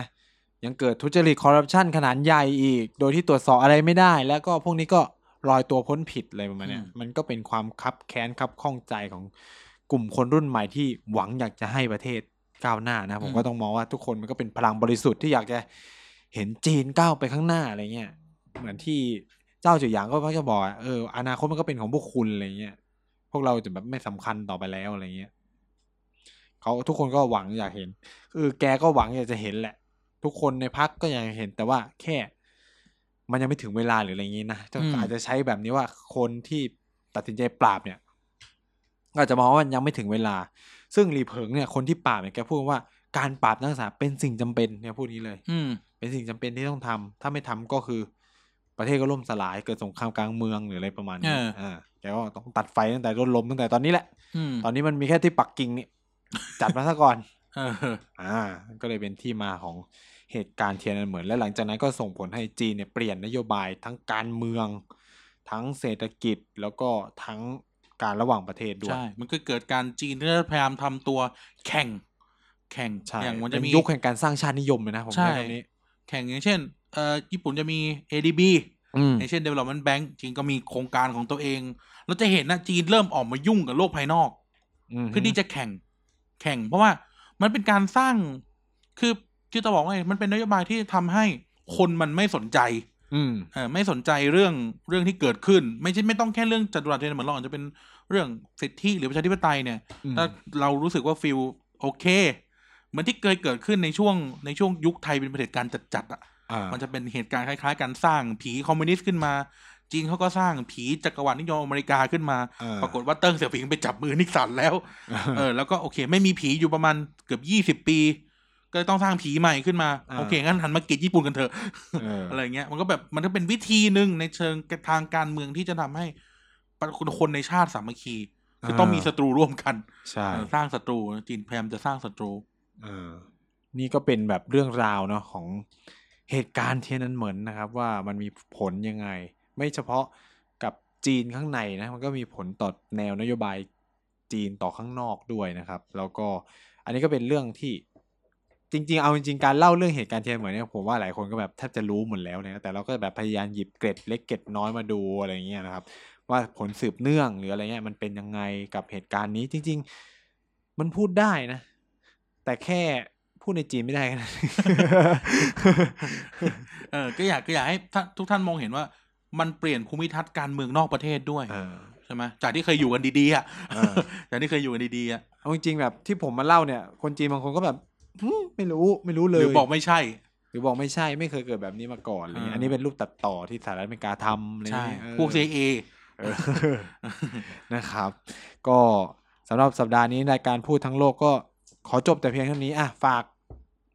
ยังเกิดทุจริตคอร์รัปชันขนาดใหญ่อีก โดยที่ตรวจสอบอะไรไม่ได้ แล้วก็พวกนี้ก็ลอยตัวพ้นผิดอะไรประมาณเนี้ยอืมมันก็เป็นความคับแค้นคับข้องใจของกลุ่มคนรุ่นใหม่ที่หวังอยากจะให้ประเทศก้าวหน้านะ ผมก็ต้องมองว่าทุกคนมันก็เป็นพลังบริสุทธิ์ที่อยากจะเห็นจีนก้าวไปข้างหน้าอะไรเงี้ยเหมือนที่เจ้าจือหยางก็มักจะบอกอะเอออนาคตมันก็เป็นของพวกคุณอะไรเงี้ยพวกเราจะแบบไม่สำคัญต่อไปแล้วอะไรเงี้ย เขาทุกคนก็หวังอยากเห็น คือแกก็หวังอยากจะเห็นแหละ ทุกคนในพักก็อยากเห็น แต่ว่าแค่ มันยังไม่ถึงเวลาหรืออะไรอย่างงี้นะก็อืมอาจจะใช้แบบนี้ว่าคนที่ตัดสินใจปราบเนี่ยก็อาจจะมองว่ามันยังไม่ถึงเวลา ซึ่งหลีเผิงเนี่ยคนที่ปราบเนี่ยแกพูดว่าการปราบนักศึกษาเป็นสิ่งจำเป็นเนี่ยพูดนี้เลย อืมเป็นสิ่งจำเป็นที่ต้องทำถ้าไม่ทำก็คือประเทศก็ล่มสลายเกิดสงครามกลางเมืองหรืออะไรประมาณนี้เอออ่าแกก็ต้องตัดไฟตั้งแต่รถลมตั้งแต่ตอนนี้แหละอืมตอนนี้มันมีแค่ที่ปักกิ่งนี่ จัดมาซะก่อนเอออ่า ก็เลยเป็นที่มาของเหตุการณ์เทียนอันเหมือนและหลังจากนั้นก็ส่งผลให้จีนเนี่ยเปลี่ยนนโยบายทั้งการเมือง ทั้งเศรษฐกิจแล้วก็ทั้งการระหว่างประเทศด้วยใช่มันก็เกิดการจีนที่พยายามทำตัวแข่ง แข่งใช่อย่างมันเป็จะนมียุคแห่งการสร้างชาตินิยมเลยนะผมใช่ใช้คำนี้แข่งอย่างเช่นเอ่อญี่ปุ่นจะมี ADB อืมอย่างเช่น Development Bank จีนก็มีโครงการของตัวเอง เราจะเห็นนะจีนเริ่มออกมายุ่งกับโลกภายนอกมเพื่อที่จะแข่ง แข่ง เพราะว่ามันเป็นการสร้าง คือคือจะบอกว่าไงมันเป็นนโยบายที่ทำให้คนมันไม่สนใจ อืมเออไม่สนใจเรื่องเรื่องที่เกิดขึ้น ไม่ใช่ไม่ต้องแค่เรื่องจัตุรัสเทียนเหมือนเราอาจจะเป็นเรื่องสิทธิหรือประชาธิปไตยเนี่ยอืมถ้าเรารู้สึกว่า feel โอเค เหมือนที่เคยเกิดขึ้นในช่วงในช่วงยุคไทยเป็นเผด็จการจัดๆอะอ่ามันจะเป็นเหตุการณ์คล้าย ๆ การสร้างผีคอมมิวนิสต์ขึ้นมา จีนเขาก็สร้างผีจักรวรรดินิยมอเมริกาขึ้นมาอ่าปรากฏว่าเติ้งเสี่ยวผิงไปจับมือนิกสันแล้ว เออ แล้วก็โอเค ไม่มีผีอยู่ประมาณเกือบยี่สิบปี ก็เลยต้องสร้างผีใหม่ขึ้นมาอ่าโอเค งั้นหันมาเกลียดญี่ปุ่นกันเถอะเอออะไรเงี้ย มันก็แบบมันก็เป็นวิธีหนึ่งในเชิงทางการเมืองที่จะทำให้คนในชาติสามัคคีคือต้องมีศัตรูร่วมกันใช่เออสร้างศัตรูจีนพยายามจะสร้างศัตรูเออนี่ก็เป็นแบบเรื่องราวเนาะของเหตุการณ์เทียนนันเหมือนนะครับ ว่ามันมีผลยังไง ไม่เฉพาะกับจีนข้างในนะมันก็มีผลต่อแนวนโยบายจีนต่อข้างนอกด้วยนะครับ แล้วก็อันนี้ก็เป็นเรื่องที่จริงๆ เอาจริงๆ การเล่าเรื่องเหตุการณ์เทียนเหมือนเนี่ยผมว่าหลายคนก็แบบแทบจะรู้หมดแล้วนะแต่เราก็แบบพยายามหยิบเกร็ดเล็กเกร็ดน้อยมาดูอะไรอย่างเงี้ยนะครับ ว่าผลสืบเนื่องหรืออะไรเงี้ยมันเป็นยังไงกับเหตุการณ์นี้จริง ๆ มันพูดได้นะ แต่แค่พูดในจีนไม่ได้กันเออก็อยากก็อยากให้ทุกท่านมองเห็นว่า มันเปลี่ยนภูมิทัศน์การเมืองนอกประเทศด้วยเออใช่ไหมจากที่เคยอยู่กันดีๆอะเออจากที่เคยอยู่กันดีๆอะเอาจริงๆแบบที่ผมมาเล่าเนี่ย คนจีนบางคนก็แบบหึไม่รู้ไม่รู้เลหยรือบอกไม่ใช่ หรือบอกไม่ใช่ไม่เคยเกิดแบบนี้มาก่อนอะไรเงี้ยอ่าอันนี้เป็นรูปตัดต่อที่สหรัฐอเมริกาทำอะไรใช่เงี้ยเออพวก CIA เออนะครับ ก็สำหรับสัปดาห์นี้รายการพูดทั้งโลกก็ขอจบแต่เพียงเท่านี้อะฝาก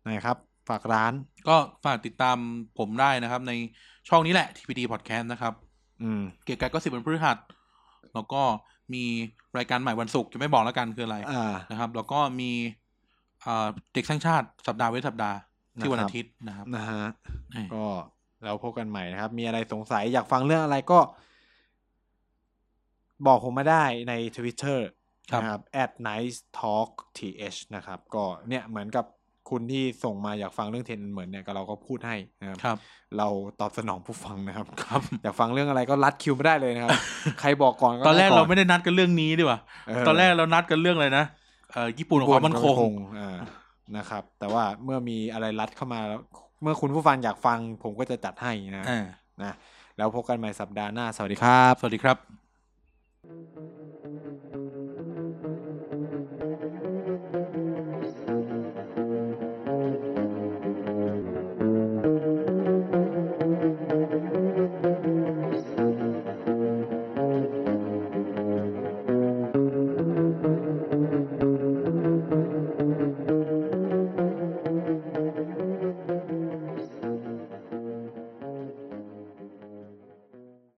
หนะครับ ฝากร้าน ก็ฝากติดตามผมได้นะครับใน ช่องนี้แหละ TPD Podcast นะครับ อืม เกียร์กายก็สิบวันพฤหัส แล้วก็มีรายการใหม่วันศุกร์จะไม่บอกแล้วกันคืออะไรอ่า นะครับ แล้วก็มีเอ่อเด็กสร้างชาติสัปดาห์เว้นสัปดาห์ที่วันนะครับอาทิตย์นะครับนะฮะ เอ้ยก็แล้วพบกันใหม่นะครับ มีอะไรสงสัยอยากฟังเรื่องอะไรก็ บอกผมมาได้ใน Twitter ครับนะครับ at nice talk th นะครับ ก็เนี่ยเหมือนกับ คุณที่ส่งมาอยากฟังเรื่องเทนเหมือนเนี่ยก็เราก็พูดให้นะครับครับเราตอบสนองผู้ฟังนะครับครับ อยากฟังเรื่องอะไรก็รัดคิวไม่ได้เลยนะครับ ใครบอกก่อนก็ตอนแรกด้เราไม่ได้นัดกันเรื่องนี้ดีกว่าเออตอนแรกเรานัดกันเรื่องอะไรนะเอ่อญี่ปุ่นกับความมั่นคงอ่านะครับ แต่ว่าเมื่อมีอะไรรัดเข้ามาแล้วเมื่อคุณผู้ฟังอยากฟัง ผมก็จะจัดให้นะอ่านะ แล้วพบกันใหม่สัปดาห์หน้า สวัสดีครับ สวัสดีครับ